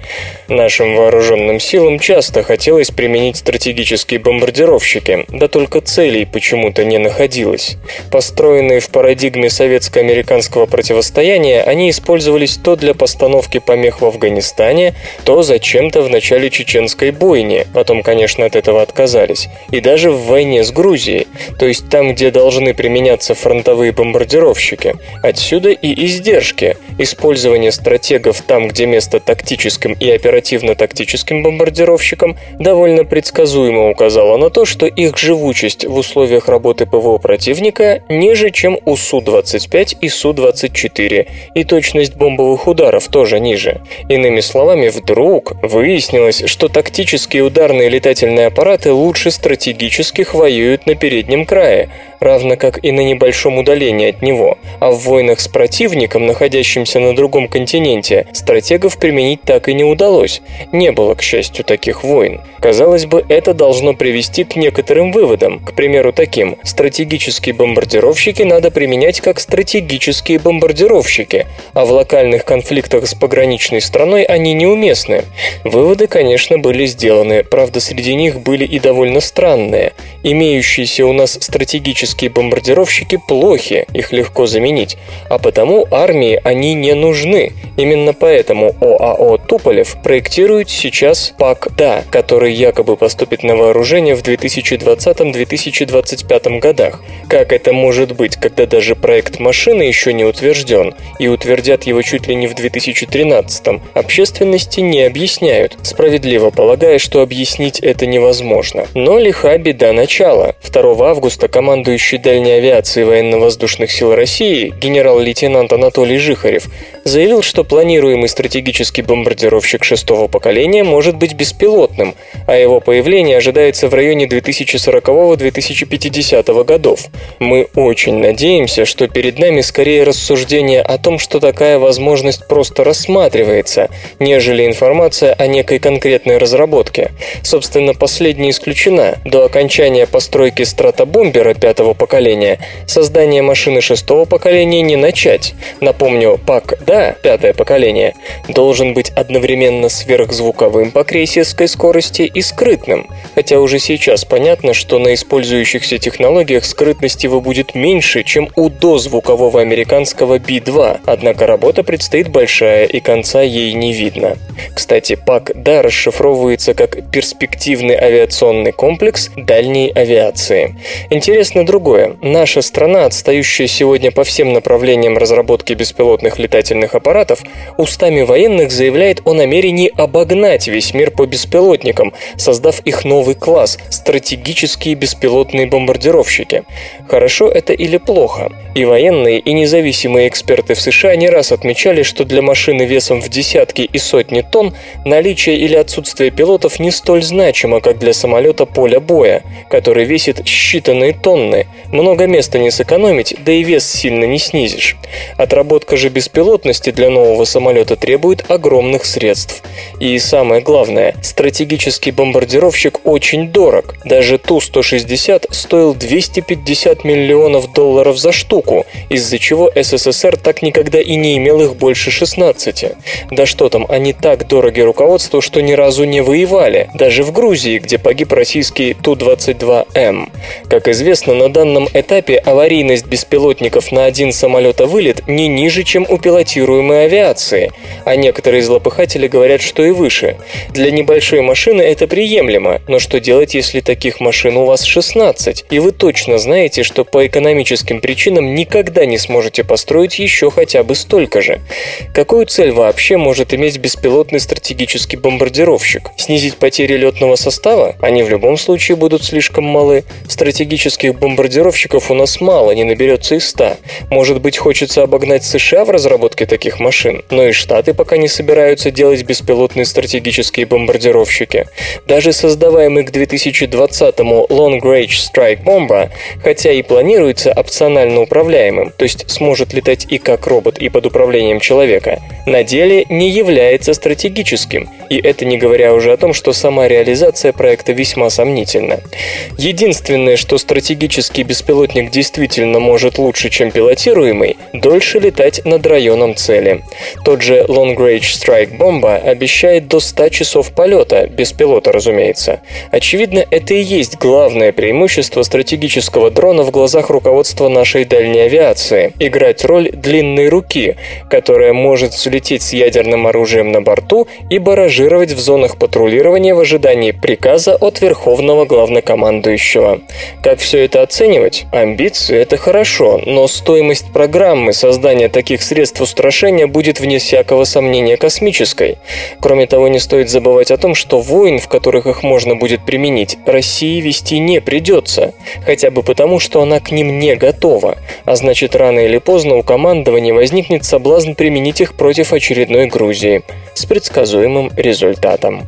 Нашим вооруженным силам часто хотелось применить стратегические бомбардировщики, да только целей почему-то не находилось. Построенные в парадигме советско-американского противостояния, они использовались то для постановки помех в Афганистане, то зачем-то в начале чеченской бойни, потом, конечно, от этого отказались, и даже в войне с Грузией, то есть там, где должны применяться фронтовые бомбардировщики. Отсюда и издержки. Использование стратегов там, где место тактическим и оперативно-тактическим бомбардировщикам, довольно предсказуемо указало на то, что их живучесть в условиях работы ПВО противника ниже, чем у Су-25 и Су-24, и точность бомбовых ударов тоже ниже. Иными словами, вдруг выяснилось, что тактические ударные летательные аппараты лучше стратегических воюют на переднем крае, равно как и на небольшом удалении от него, а в войнах с противником, находящимся на другом континенте, стратегов применить так и не удалось. Не было, к счастью, таких войн. Казалось бы, это должно привести к некоторым выводам, к примеру, таким. Стратегические бомбардировщики надо применять как стратегические бомбардировщики, а в локальных конфликтах с пограничной страной они неуместны. Выводы, конечно, были сделаны, правда, среди них были и довольно странные. Имеющиеся у нас стратегические бомбардировщики плохи, их легко заменить, а потому армии они не нужны. Именно поэтому ОАО «Туполев» проектирует сейчас ПАК-ДА, который якобы поступит на вооружение в 2020-2025 годах. Как это может быть, когда даже проект машины еще не утвержден, и утвердят его чуть ли не в 2013, общественности не объясняют, справедливо полагая, что объяснить это невозможно. Но лиха беда начала. 2 августа командующий дальней авиации военно-воздушных сил России генерал-лейтенант Анатолий Жихарев заявил, что планируемый стратегический бомбардировщик шестого поколения может быть беспилотным, а его появление ожидается в районе 2040-2050 годов. Мы очень надеемся, что перед нами скорее рассуждение о том, что такая возможность просто рассматривается, нежели информация о некой конкретной разработке. Собственно, последняя исключена. До окончания постройки стратобомбера пятого поколения создание машины шестого поколения не начать. Напомню, ПАК «Да», пятое поколение, должен быть одновременно сверхзвуковым по крейсерской скорости и скрытным, хотя уже сейчас понятно, что на использующихся технологиях скрытность его будет меньше, чем у дозвукового американского B-2, однако работа предстоит большая и конца ей не видно. Кстати, ПАК-Да расшифровывается как перспективный авиационный комплекс дальней авиации. Интересно другое. Наша страна, отстающая сегодня по всем направлениям разработки беспилотных летательных аппаратов, устами военных заявляет о намерении обогнать весь мир по беспилотникам, создав их новый класс – стратегические беспилотные бомбардировщики. Хорошо это или плохо? И военные, и независимые эксперты в США не раз отмечали, что для машины весом в десятки и сотни тонн наличие или отсутствие пилотов не столь значимо, как для самолета поля боя, который весит считанные тонны. Много места не сэкономить, да и вес сильно не снизишь. Отработка же беспилотности для нового самолета требует огромных средств. И самое главное, стратегический бомбардировщик очень дорог. Даже Ту-160 стоил 250 миллионов долларов за штуку, из-за чего СССР так никогда и не имел их больше 16. Да что там, они так дороги руководству, что ни разу не воевали, даже в Грузии, где погиб российский Ту-22М. Как известно, на данном этапе аварийность беспилотников на один самолета-вылет не ниже, чем у пилотируемой авиации, а некоторые злопыхатели говорят, что и выше. Для небольшой машины это приемлемо, но что делать, если таких машин у вас 16, и вы точно знаете, что по экономическим причинам никогда не сможете построить еще хотя бы столько же? Какую цель вообще может иметь беспилотный стратегический бомбардировщик? Снизить потери летного состава? Они в любом случае будут слишком малы. Стратегических бомбардировщиков у нас мало, не наберется и 100. Может быть, хочется обогнать США в разработке таких машин, но и Штаты пока не собираются делать беспилотные стратегические бомбардировщики. Даже создаваемый к 2020-му Long Range Strike Bomber, хотя и планируется опционально управляемым, то есть сможет летать и как робот, и под управлением человека, на деле не является стратегическим, и это не говоря уже о том, что сама реализация проекта весьма сомнительна. Единственное, что стратегический беспилотник действительно может лучше, чем пилотируемый, дольше летать над районом цели. Тот же Long Range Strike Bomba обещает до 100 часов полета, без пилота, разумеется. Очевидно, это и есть главное преимущество стратегического дрона в глазах руководства нашей дальней авиации – играть роль длинной руки, которая может взлететь с ядерным оружием на борту и баражировать в зонах патрулирования в ожидании приказа от Верховного Главнокомандующего. Как все это оценивать? Амбиции – это хорошо, но стоимость программы создания таких средств устрашения будет вне всякого сомнения космической. Кроме того, не стоит забывать о том, что войн, в которых их можно будет применить, России вести не придется. Хотя бы потому, что она к ним не готова, а значит рано или поздно у командования возникнет соблазн применить их против очередной Грузии с предсказуемым результатом.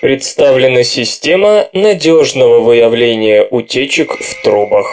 Представлена система надежного выявления утечек в трубах.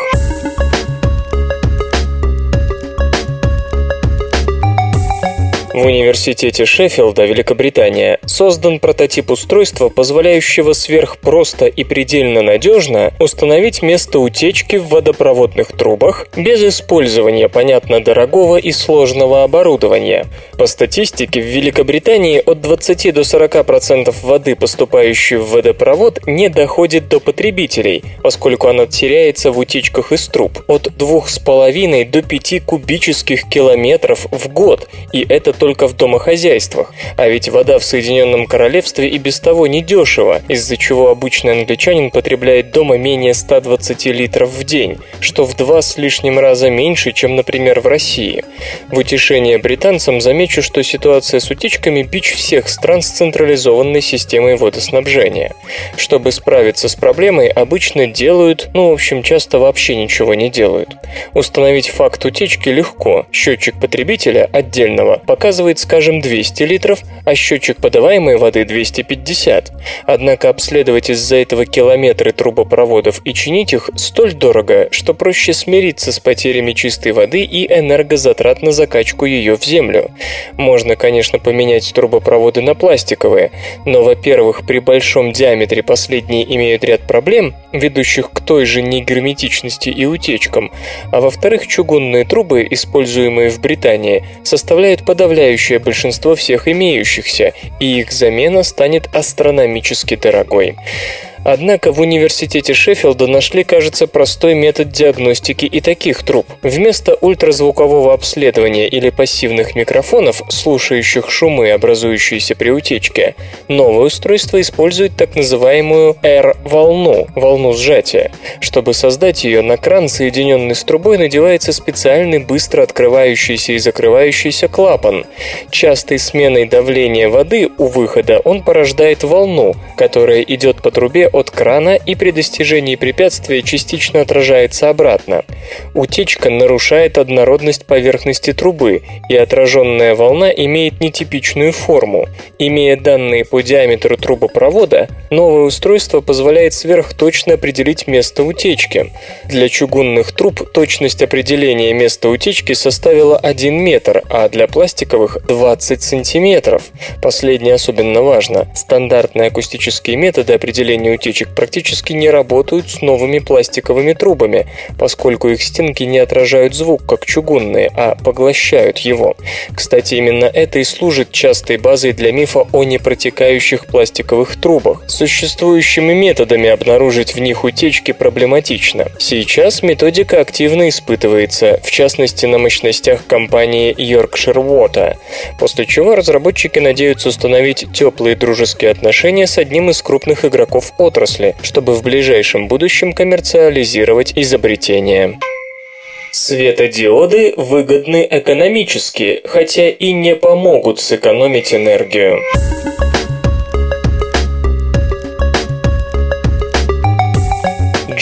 В университете Шеффилда, Великобритания, создан прототип устройства, позволяющего сверхпросто и предельно надежно установить место утечки в водопроводных трубах без использования, понятно, дорогого и сложного оборудования. По статистике, в Великобритании от 20 до 40% воды, поступающей в водопровод, не доходит до потребителей, поскольку она теряется в утечках из труб от 2,5 до 5 кубических километров в год, и это только в домохозяйствах. А ведь вода в Соединенном Королевстве и без того недешево, из-за чего обычный англичанин потребляет дома менее 120 литров в день, что в два с лишним раза меньше, чем, например, в России. В утешение британцам замечу, что ситуация с утечками – бич всех стран с централизованной системой водоснабжения. Чтобы справиться с проблемой, обычно делают, ну, в общем, часто вообще ничего не делают. Установить факт утечки легко. Счетчик потребителя отдельного показывает показывает, скажем, 200 литров, а счетчик подаваемой воды 250. Однако обследовать из-за этого километры трубопроводов и чинить их столь дорого, что проще смириться с потерями чистой воды и энергозатрат на закачку ее в землю. Можно, конечно, поменять трубопроводы на пластиковые, но, во-первых, при большом диаметре последние имеют ряд проблем, ведущих к той же негерметичности и утечкам, а во-вторых, чугунные трубы, используемые в Британии, составляют подавляющее подавляющее большинство всех имеющихся, и их замена станет астрономически дорогой. Однако в университете Шеффилда нашли, кажется, простой метод диагностики и таких труб. Вместо ультразвукового обследования или пассивных микрофонов, слушающих шумы, образующиеся при утечке, новое устройство использует так называемую R-волну, волну сжатия. Чтобы создать ее, на кран, соединенный с трубой, надевается специальный быстро открывающийся и закрывающийся клапан. Частой сменой давления воды у выхода он порождает волну, которая идет по трубе от крана и при достижении препятствия частично отражается обратно. Утечка нарушает однородность поверхности трубы, и отраженная волна имеет нетипичную форму. Имея данные по диаметру трубопровода, новое устройство позволяет сверхточно определить место утечки. Для чугунных труб точность определения места утечки составила 1 метр, а для пластиковых 20 сантиметров. Последнее особенно важно. Стандартные акустические методы определения утечки утечек практически не работают с новыми пластиковыми трубами, поскольку их стенки не отражают звук, как чугунные, а поглощают его. Кстати, именно это и служит частой базой для мифа о непротекающих пластиковых трубах. Существующими методами обнаружить в них утечки проблематично. Сейчас методика активно испытывается, в частности на мощностях компании Yorkshire Water, после чего разработчики надеются установить теплые дружеские отношения с одним из крупных игроков отрасли отрасли, чтобы в ближайшем будущем коммерциализировать изобретение. Светодиоды выгодны экономически, хотя и не помогут сэкономить энергию.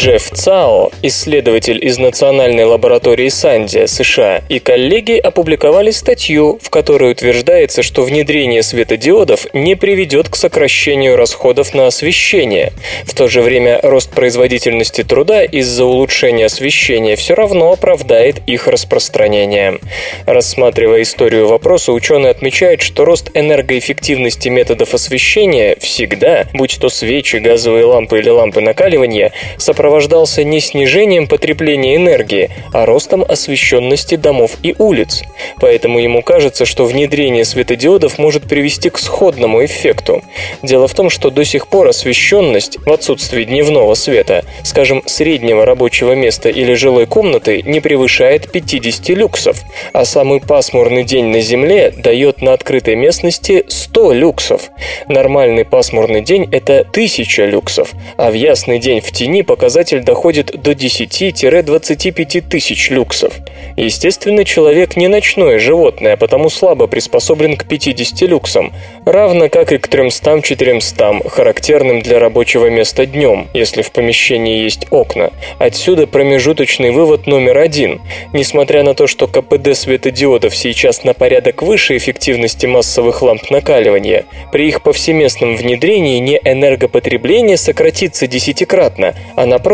Джефф Цао, исследователь из Национальной лаборатории Санди, США, и коллеги опубликовали статью, в которой утверждается, что внедрение светодиодов не приведет к сокращению расходов на освещение. В то же время рост производительности труда из-за улучшения освещения все равно оправдает их распространение. Рассматривая историю вопроса, ученые отмечают, что рост энергоэффективности методов освещения всегда, будь то свечи, газовые лампы или лампы накаливания, сопровождается сопровождался не снижением потребления энергии, а ростом освещенности домов и улиц. Поэтому ему кажется, что внедрение светодиодов может привести к сходному эффекту. Дело в том, что до сих пор освещенность в отсутствии дневного света, скажем, среднего рабочего места или жилой комнаты не превышает 50 люксов, а самый пасмурный день на Земле дает на открытой местности 100 люксов. Нормальный пасмурный день – это 1000 люксов, а в ясный день в тени показатель показатель доходит до 10-25 тысяч люксов. Естественно, человек не ночное животное, а потому слабо приспособлен к 50 люксам, равно как и к 300-400, характерным для рабочего места днем, если в помещении есть окна. Отсюда промежуточный вывод номер один. Несмотря на то, что КПД светодиодов сейчас на порядок выше эффективности массовых ламп накаливания, при их повсеместном внедрении не энергопотребление сократится десятикратно, а напротив,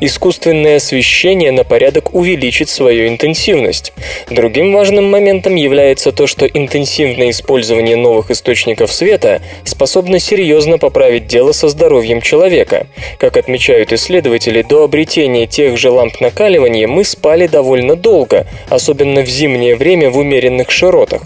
искусственное освещение на порядок увеличит свою интенсивность. Другим важным моментом является то, что интенсивное использование новых источников света способно серьезно поправить дело со здоровьем человека. Как отмечают исследователи, до обретения тех же ламп накаливания мы спали довольно долго, особенно в зимнее время в умеренных широтах.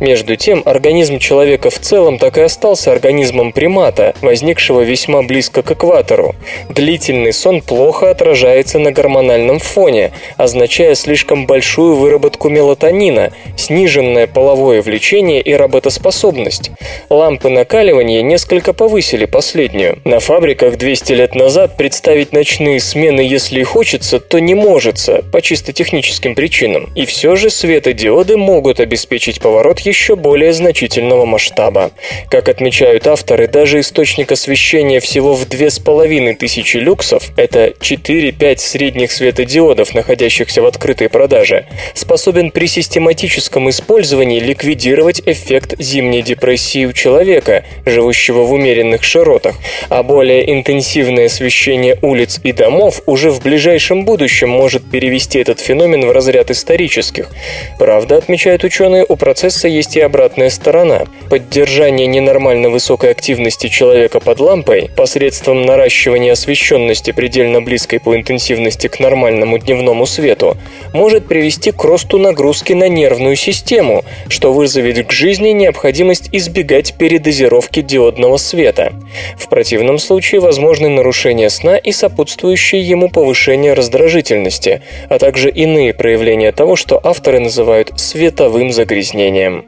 Между тем, организм человека в целом так и остался организмом примата, возникшего весьма близко к экватору. Длительный сон плохо отражается на гормональном фоне, означая слишком большую выработку мелатонина, сниженное половое влечение и работоспособность. Лампы накаливания несколько повысили последнюю. На фабриках 200 лет назад представить ночные смены, если и хочется, то не можется, по чисто техническим причинам. И все же светодиоды могут обеспечить поворот еще более значительного масштаба. Как отмечают авторы, даже источник освещения всего в 2500 люксов, это 4-5 средних светодиодов, находящихся в открытой продаже, способен при систематическом использовании ликвидировать эффект зимней депрессии у человека, живущего в умеренных широтах, а более интенсивное освещение улиц и домов уже в ближайшем будущем может перевести этот феномен в разряд исторических. Правда, отмечают ученые, у процесса есть и обратная сторона. Поддержание ненормально высокой активности человека под лампой посредством наращивания освещенности предельно близкой по интенсивности к нормальному дневному свету может привести к росту нагрузки на нервную систему, что вызовет к жизни необходимость избегать передозировки диодного света. В противном случае возможны нарушения сна и сопутствующее ему повышение раздражительности, а также иные проявления того, что авторы называют световым загрязнением.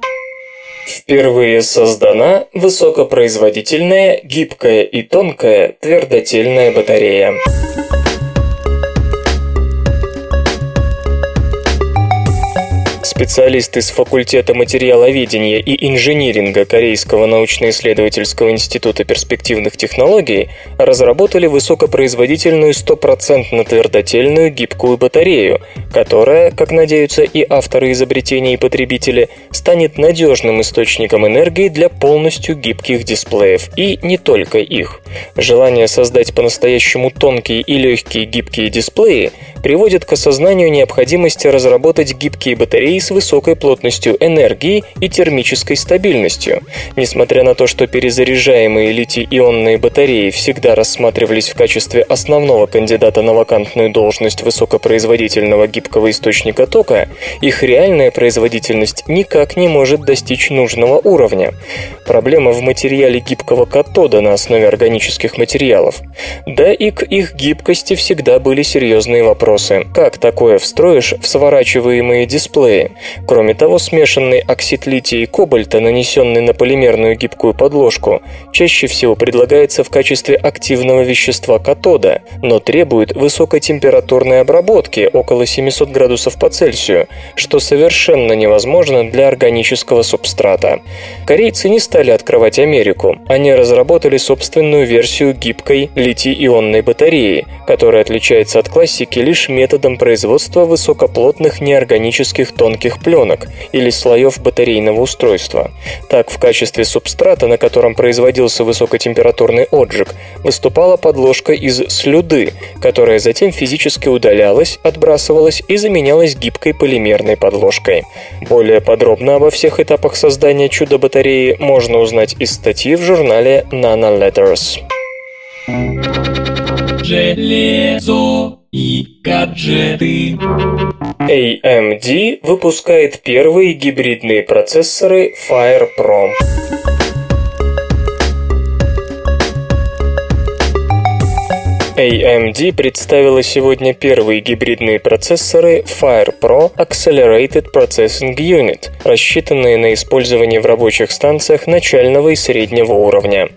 Впервые создана высокопроизводительная, гибкая и тонкая твердотельная батарея. Специалисты с факультета материаловедения и инжиниринга Корейского научно-исследовательского института перспективных технологий разработали высокопроизводительную стопроцентно твердотельную гибкую батарею, которая, как надеются и авторы изобретения и потребители, станет надежным источником энергии для полностью гибких дисплеев, и не только их. Желание создать по-настоящему тонкие и легкие гибкие дисплеи приводит к осознанию необходимости разработать гибкие батареи с высокой плотностью энергии и термической стабильностью. Несмотря на то, что перезаряжаемые литий-ионные батареи всегда рассматривались в качестве основного кандидата на вакантную должность высокопроизводительного гибкого источника тока, их реальная производительность никак не может достичь нужного уровня. Проблема в материале гибкого катода на основе органических материалов. Да и к их гибкости всегда были серьезные вопросы. Как такое встроишь в сворачиваемые дисплеи? Кроме того, смешанный оксид лития и кобальта, нанесенный на полимерную гибкую подложку, чаще всего предлагается в качестве активного вещества катода, но требует высокотемпературной обработки около 700 градусов по Цельсию, что совершенно невозможно для органического субстрата. Корейцы не стали открывать Америку. Они разработали собственную версию гибкой литий-ионной батареи, которая отличается от классики лишь методом производства высокоплотных неорганических тонких пленок или слоев батарейного устройства. Так, в качестве субстрата, на котором производился высокотемпературный отжиг, выступала подложка из слюды, которая затем физически удалялась, отбрасывалась и заменялась гибкой полимерной подложкой. Более подробно обо всех этапах создания чудо-батареи можно узнать из статьи в журнале Nano Letters. Железо и гаджеты. AMD выпускает первые гибридные процессоры Fire Pro. AMD представила сегодня первые гибридные процессоры Fire Pro Accelerated Processing Unit, рассчитанные на использование в рабочих станциях начального и среднего уровня.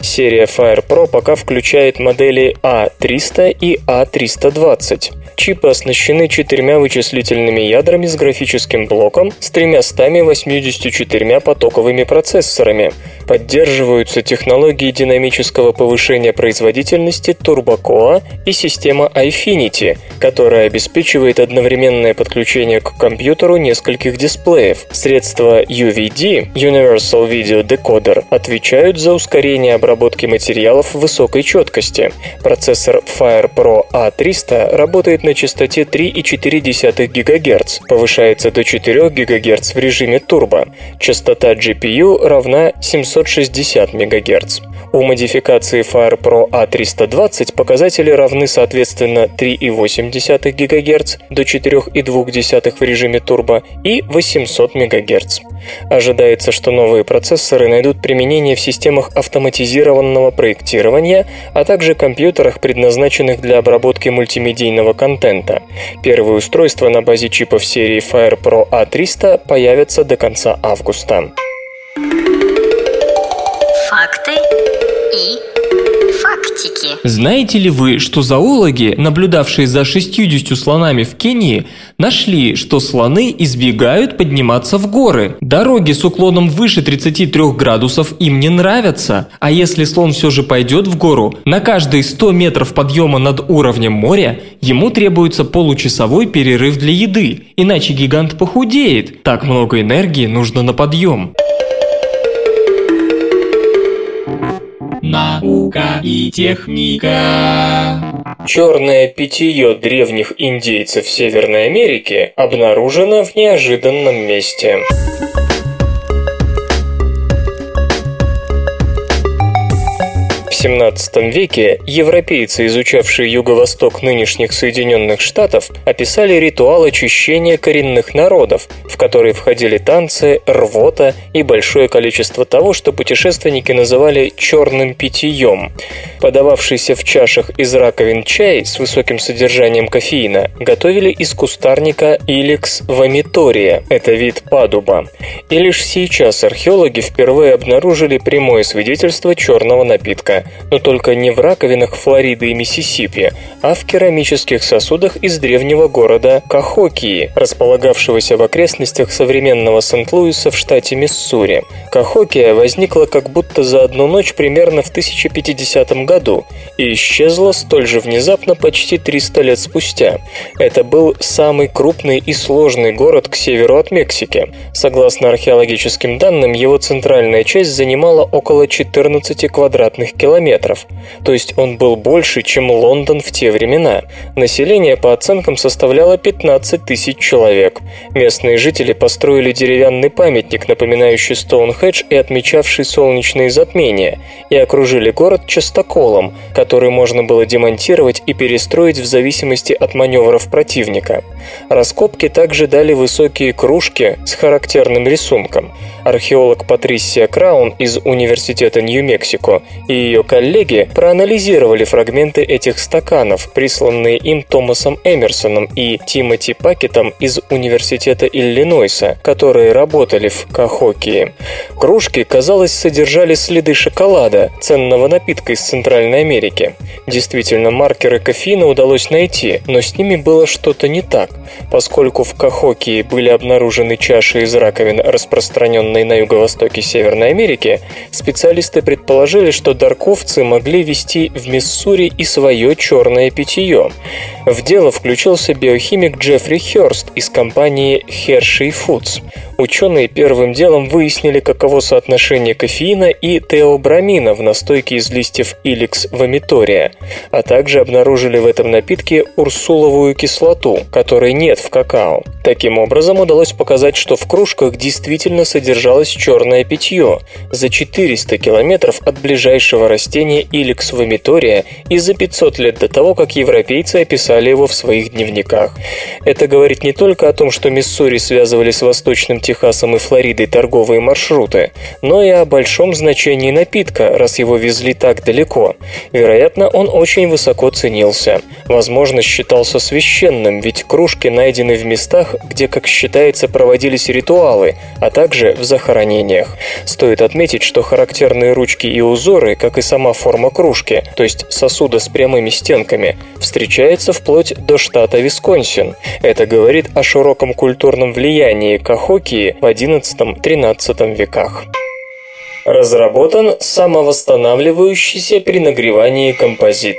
Серия Fire Pro пока включает модели A300 и A320. Чипы оснащены четырьмя вычислительными ядрами с графическим блоком с 384 потоковыми процессорами. Поддерживаются технологии динамического повышения производительности Turbocoa и система iFinity, которая обеспечивает одновременное подключение к компьютеру нескольких дисплеев. Средства UVD Universal Video Decoder отвечают за ускорение обработки материалов высокой четкости. Процессор Fire Pro A300 работает на частоте 3,4 ГГц, повышается до 4 ГГц в режиме турбо. Частота GPU равна 760 МГц. У модификации Fire Pro A320 показатели равны соответственно 3,8 ГГц до 4,2 в режиме турбо и 800 МГц. Ожидается, что новые процессоры найдут применение в системах автоматизированного проектирования, а также компьютерах, предназначенных для обработки мультимедийного контента. Первые устройства на базе чипов серии Fire Pro A300 появятся до конца августа. Знаете ли вы, что зоологи, наблюдавшие за 60 слонами в Кении, нашли, что слоны избегают подниматься в горы? Дороги с уклоном выше 33 градусов им не нравятся. А если слон все же пойдет в гору, на каждые 100 метров подъема над уровнем моря ему требуется получасовой перерыв для еды, иначе гигант похудеет. Так много энергии нужно на подъем. Наука и техника. Черное питье древних индейцев Северной Америки обнаружено в неожиданном месте. XVII веке европейцы, изучавшие юго-восток нынешних Соединенных Штатов, описали ритуал очищения коренных народов, в который входили танцы, рвота и большое количество того, что путешественники называли «черным питьем». Подававшийся в чашах из раковин чай с высоким содержанием кофеина готовили из кустарника Иликс вомитория, это вид падуба. И лишь сейчас археологи впервые обнаружили прямое свидетельство черного напитка, но только не в раковинах Флориды и Миссисипи, а в керамических сосудах из древнего города Кахокии, располагавшегося в окрестностях современного Сент-Луиса в штате Миссури. Кахокия возникла как будто за одну ночь примерно в 1050 году и исчезла столь же внезапно почти 300 лет спустя. Это был самый крупный и сложный город к северу от Мексики. Согласно археологическим данным, его центральная часть занимала около 14 квадратных километров, то есть он был больше, чем Лондон в те времена. Население, по оценкам, составляло 15 тысяч человек. Местные жители построили деревянный памятник, напоминающий Стоунхедж и отмечавший солнечные затмения, и окружили город частоколом, который можно было демонтировать и перестроить в зависимости от маневров противника. Раскопки также дали высокие кружки с характерным рисунком. Археолог Патрисия Краун из Университета Нью-Мексико и ее коллеги проанализировали фрагменты этих стаканов, присланные им Томасом Эмерсоном и Тимоти Пакетом из Университета Иллинойса, которые работали в Кахокии. Кружки, казалось, содержали следы шоколада, ценного напитка из Центральной Америки. Действительно, маркеры кофеина удалось найти, но с ними было что-то не так. Поскольку в Кахокии были обнаружены чаши из раковин, распространенные на юго-востоке Северной Америки, специалисты предположили, что дарковцы могли вести в Миссури и свое черное питье. В дело включился биохимик Джеффри Хёрст из компании Hershey Foods. Ученые первым делом выяснили, каково соотношение кофеина и теобрамина в настойке из листьев Иликс вомитория, а также обнаружили в этом напитке урсуловую кислоту, которой нет в какао. Таким образом, удалось показать, что в кружках действительно содержалось черное питье за 400 километров от ближайшего растения Иликс вомитория и за 500 лет до того, как европейцы описали его в своих дневниках. Это говорит не только о том, что Миссури связывали с восточным Техасом и Флоридой торговые маршруты, но и о большом значении напитка, раз его везли так далеко. Вероятно, он очень высоко ценился. Возможно, считался священным, ведь кружки найдены в местах, где, как считается, проводились ритуалы, а также в захоронениях. Стоит отметить, что характерные ручки и узоры, как и сама форма кружки, то есть сосуда с прямыми стенками, встречается вплоть до штата Висконсин. Это говорит о широком культурном влиянии Кахокии в XI-XIII веках. Разработан самовосстанавливающийся при нагревании композит.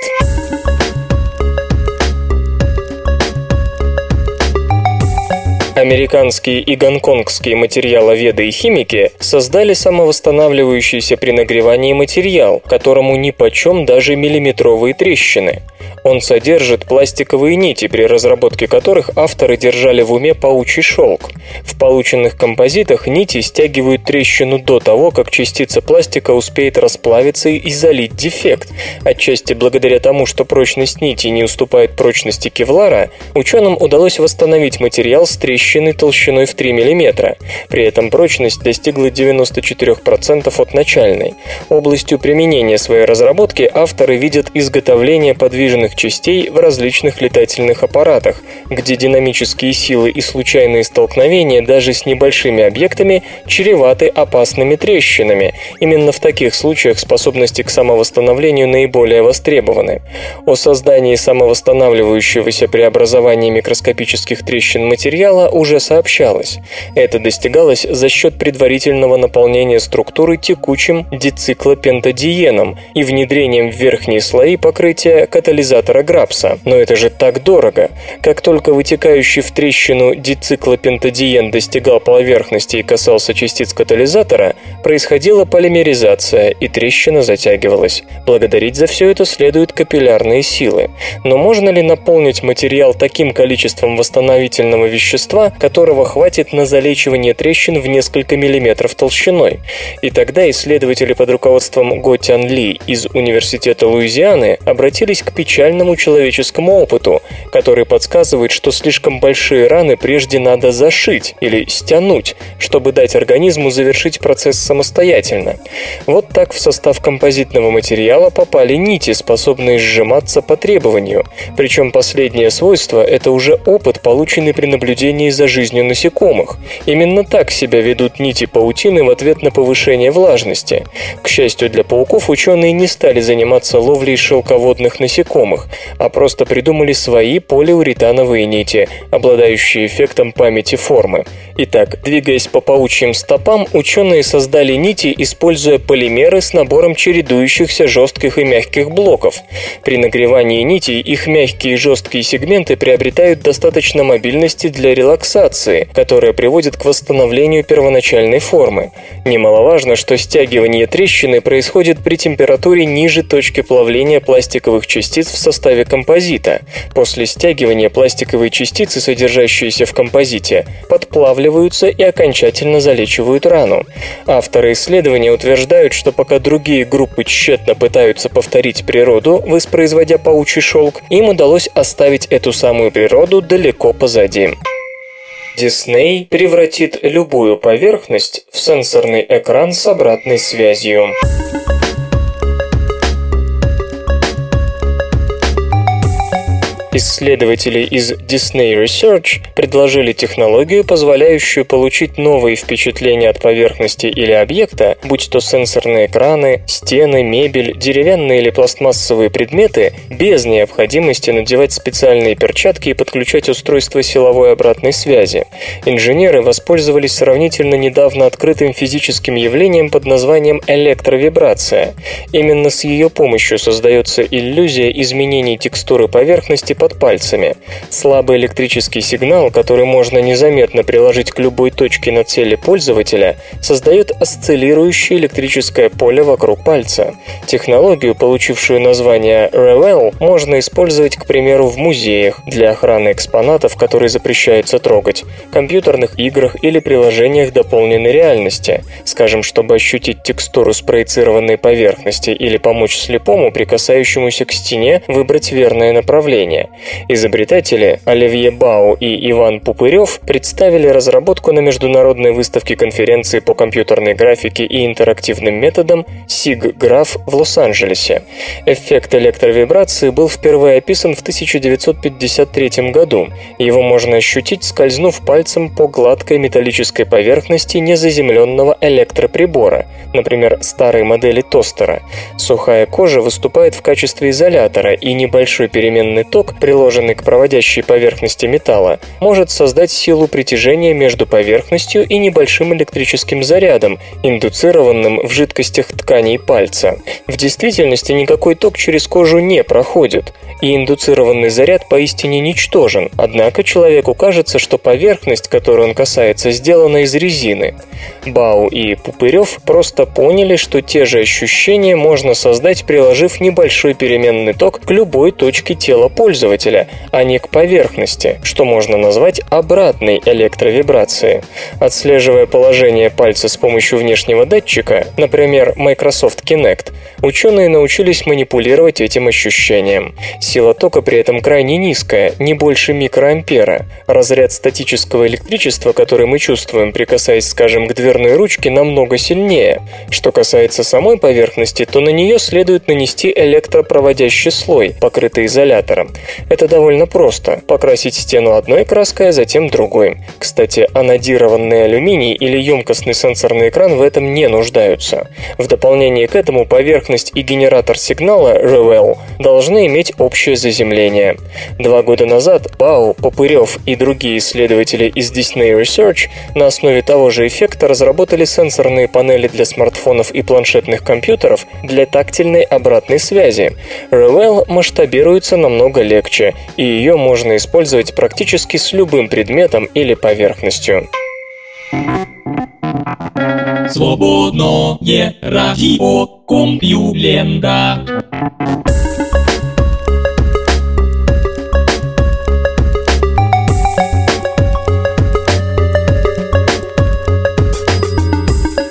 Американские и гонконгские материаловеды и химики создали самовосстанавливающийся при нагревании материал, которому ни почем даже миллиметровые трещины. Он содержит пластиковые нити, при разработке которых авторы держали в уме паучий шелк. В полученных композитах нити стягивают трещину до того, как частица пластика успеет расплавиться и залить дефект. Отчасти благодаря тому, что прочность нити не уступает прочности кевлара, ученым удалось восстановить материал с трещиной толщиной в 3 мм. При этом прочность достигла 94% от начальной. Областью применения своей разработки авторы видят изготовление подвижных частей в различных летательных аппаратах, где динамические силы и случайные столкновения даже с небольшими объектами чреваты опасными трещинами. Именно в таких случаях способности к самовосстановлению наиболее востребованы. О создании самовосстанавливающегося при образовании микроскопических трещин материала уже сообщалось. Это достигалось за счет предварительного наполнения структуры текучим дициклопентадиеном и внедрением в верхние слои покрытия катализатора Грапса. Но это же так дорого. Как только вытекающий в трещину дициклопентадиен достигал поверхности и касался частиц катализатора, происходила полимеризация, и трещина затягивалась. Благодарить за все это следует капиллярные силы. Но можно ли наполнить материал таким количеством восстановительного вещества, которого хватит на залечивание трещин в несколько миллиметров толщиной? И тогда исследователи под руководством Го Тян Ли из Университета Луизианы обратились к печальному человеческому опыту, который подсказывает, что слишком большие раны прежде надо зашить или стянуть, чтобы дать организму завершить процесс самостоятельно. Вот так в состав композитного материала попали нити, способные сжиматься по требованию. Причем последнее свойство – это уже опыт, полученный при наблюдении за жизнью насекомых. Именно так себя ведут нити паутины в ответ на повышение влажности. К счастью для пауков, ученые не стали заниматься ловлей шелководных насекомых, а просто придумали свои полиуретановые нити, обладающие эффектом памяти формы. Итак, двигаясь по паучьим стопам, ученые создали нити, используя полимеры с набором чередующихся жестких и мягких блоков. При нагревании нитей их мягкие и жесткие сегменты приобретают достаточно мобильности для релаксации, которая приводит к восстановлению первоначальной формы. Немаловажно, что стягивание трещины происходит при температуре ниже точки плавления пластиковых частиц в составе композита. После стягивания пластиковые частицы, содержащиеся в композите, подплавливаются и окончательно залечивают рану. Авторы исследования утверждают, что пока другие группы тщетно пытаются повторить природу, воспроизводя паучий шелк, им удалось оставить эту самую природу далеко позади. Дисней превратит любую поверхность в сенсорный экран с обратной связью. Исследователи из Disney Research предложили технологию, позволяющую получить новые впечатления от поверхности или объекта, будь то сенсорные экраны, стены, мебель, деревянные или пластмассовые предметы, без необходимости надевать специальные перчатки и подключать устройство силовой обратной связи. Инженеры воспользовались сравнительно недавно открытым физическим явлением под названием электровибрация. Именно с ее помощью создается иллюзия изменений текстуры поверхности под пальцами. Слабый электрический сигнал, который можно незаметно приложить к любой точке на теле пользователя, создает осциллирующее электрическое поле вокруг пальца. Технологию, получившую название Revell, можно использовать, к примеру, в музеях для охраны экспонатов, которые запрещается трогать, компьютерных играх или приложениях дополненной реальности, скажем, чтобы ощутить текстуру спроецированной поверхности или помочь слепому, прикасающемуся к стене, выбрать верное направление. Изобретатели Оливье Бау и Иван Пупырев представили разработку на международной выставке конференции по компьютерной графике и интерактивным методам SIG-Graph в Лос-Анджелесе. Эффект электровибрации был впервые описан в 1953 году. Его можно ощутить, скользнув пальцем по гладкой металлической поверхности незаземленного электроприбора, например, старой модели тостера. Сухая кожа выступает в качестве изолятора, и небольшой переменный ток, приложенный к проводящей поверхности металла, может создать силу притяжения между поверхностью и небольшим электрическим зарядом, индуцированным в жидкостях тканей пальца. В действительности никакой ток через кожу не проходит, и индуцированный заряд поистине ничтожен, однако человеку кажется, что поверхность, которую он касается, сделана из резины. Бау и Пупырев просто поняли, что те же ощущения можно создать, приложив небольшой переменный ток к любой точке тела пользователя, а не к поверхности, что можно назвать обратной электровибрацией. Отслеживая положение пальца с помощью внешнего датчика, например, Microsoft Kinect, ученые научились манипулировать этим ощущением. Сила тока при этом крайне низкая, не больше микроампера. Разряд статического электричества, который мы чувствуем, прикасаясь, скажем, к дверной ручке, намного сильнее. Что касается самой поверхности, то на нее следует нанести электропроводящий слой, покрытый изолятором. Это довольно просто. Покрасить стену одной краской, а затем другой. Кстати, анодированный алюминий или емкостный сенсорный экран в этом не нуждаются. В дополнение к этому поверхность и генератор сигнала Revell должны иметь общее заземление. Два года назад Бау, Попырев и другие исследователи из Disney Research на основе того же эффекта разработали сенсорные панели для смартфонов и планшетных компьютеров для тактильной обратной связи. Revell масштабируется намного легче, и ее можно использовать практически с любым предметом или поверхностью. Свободное радио Компьюлента.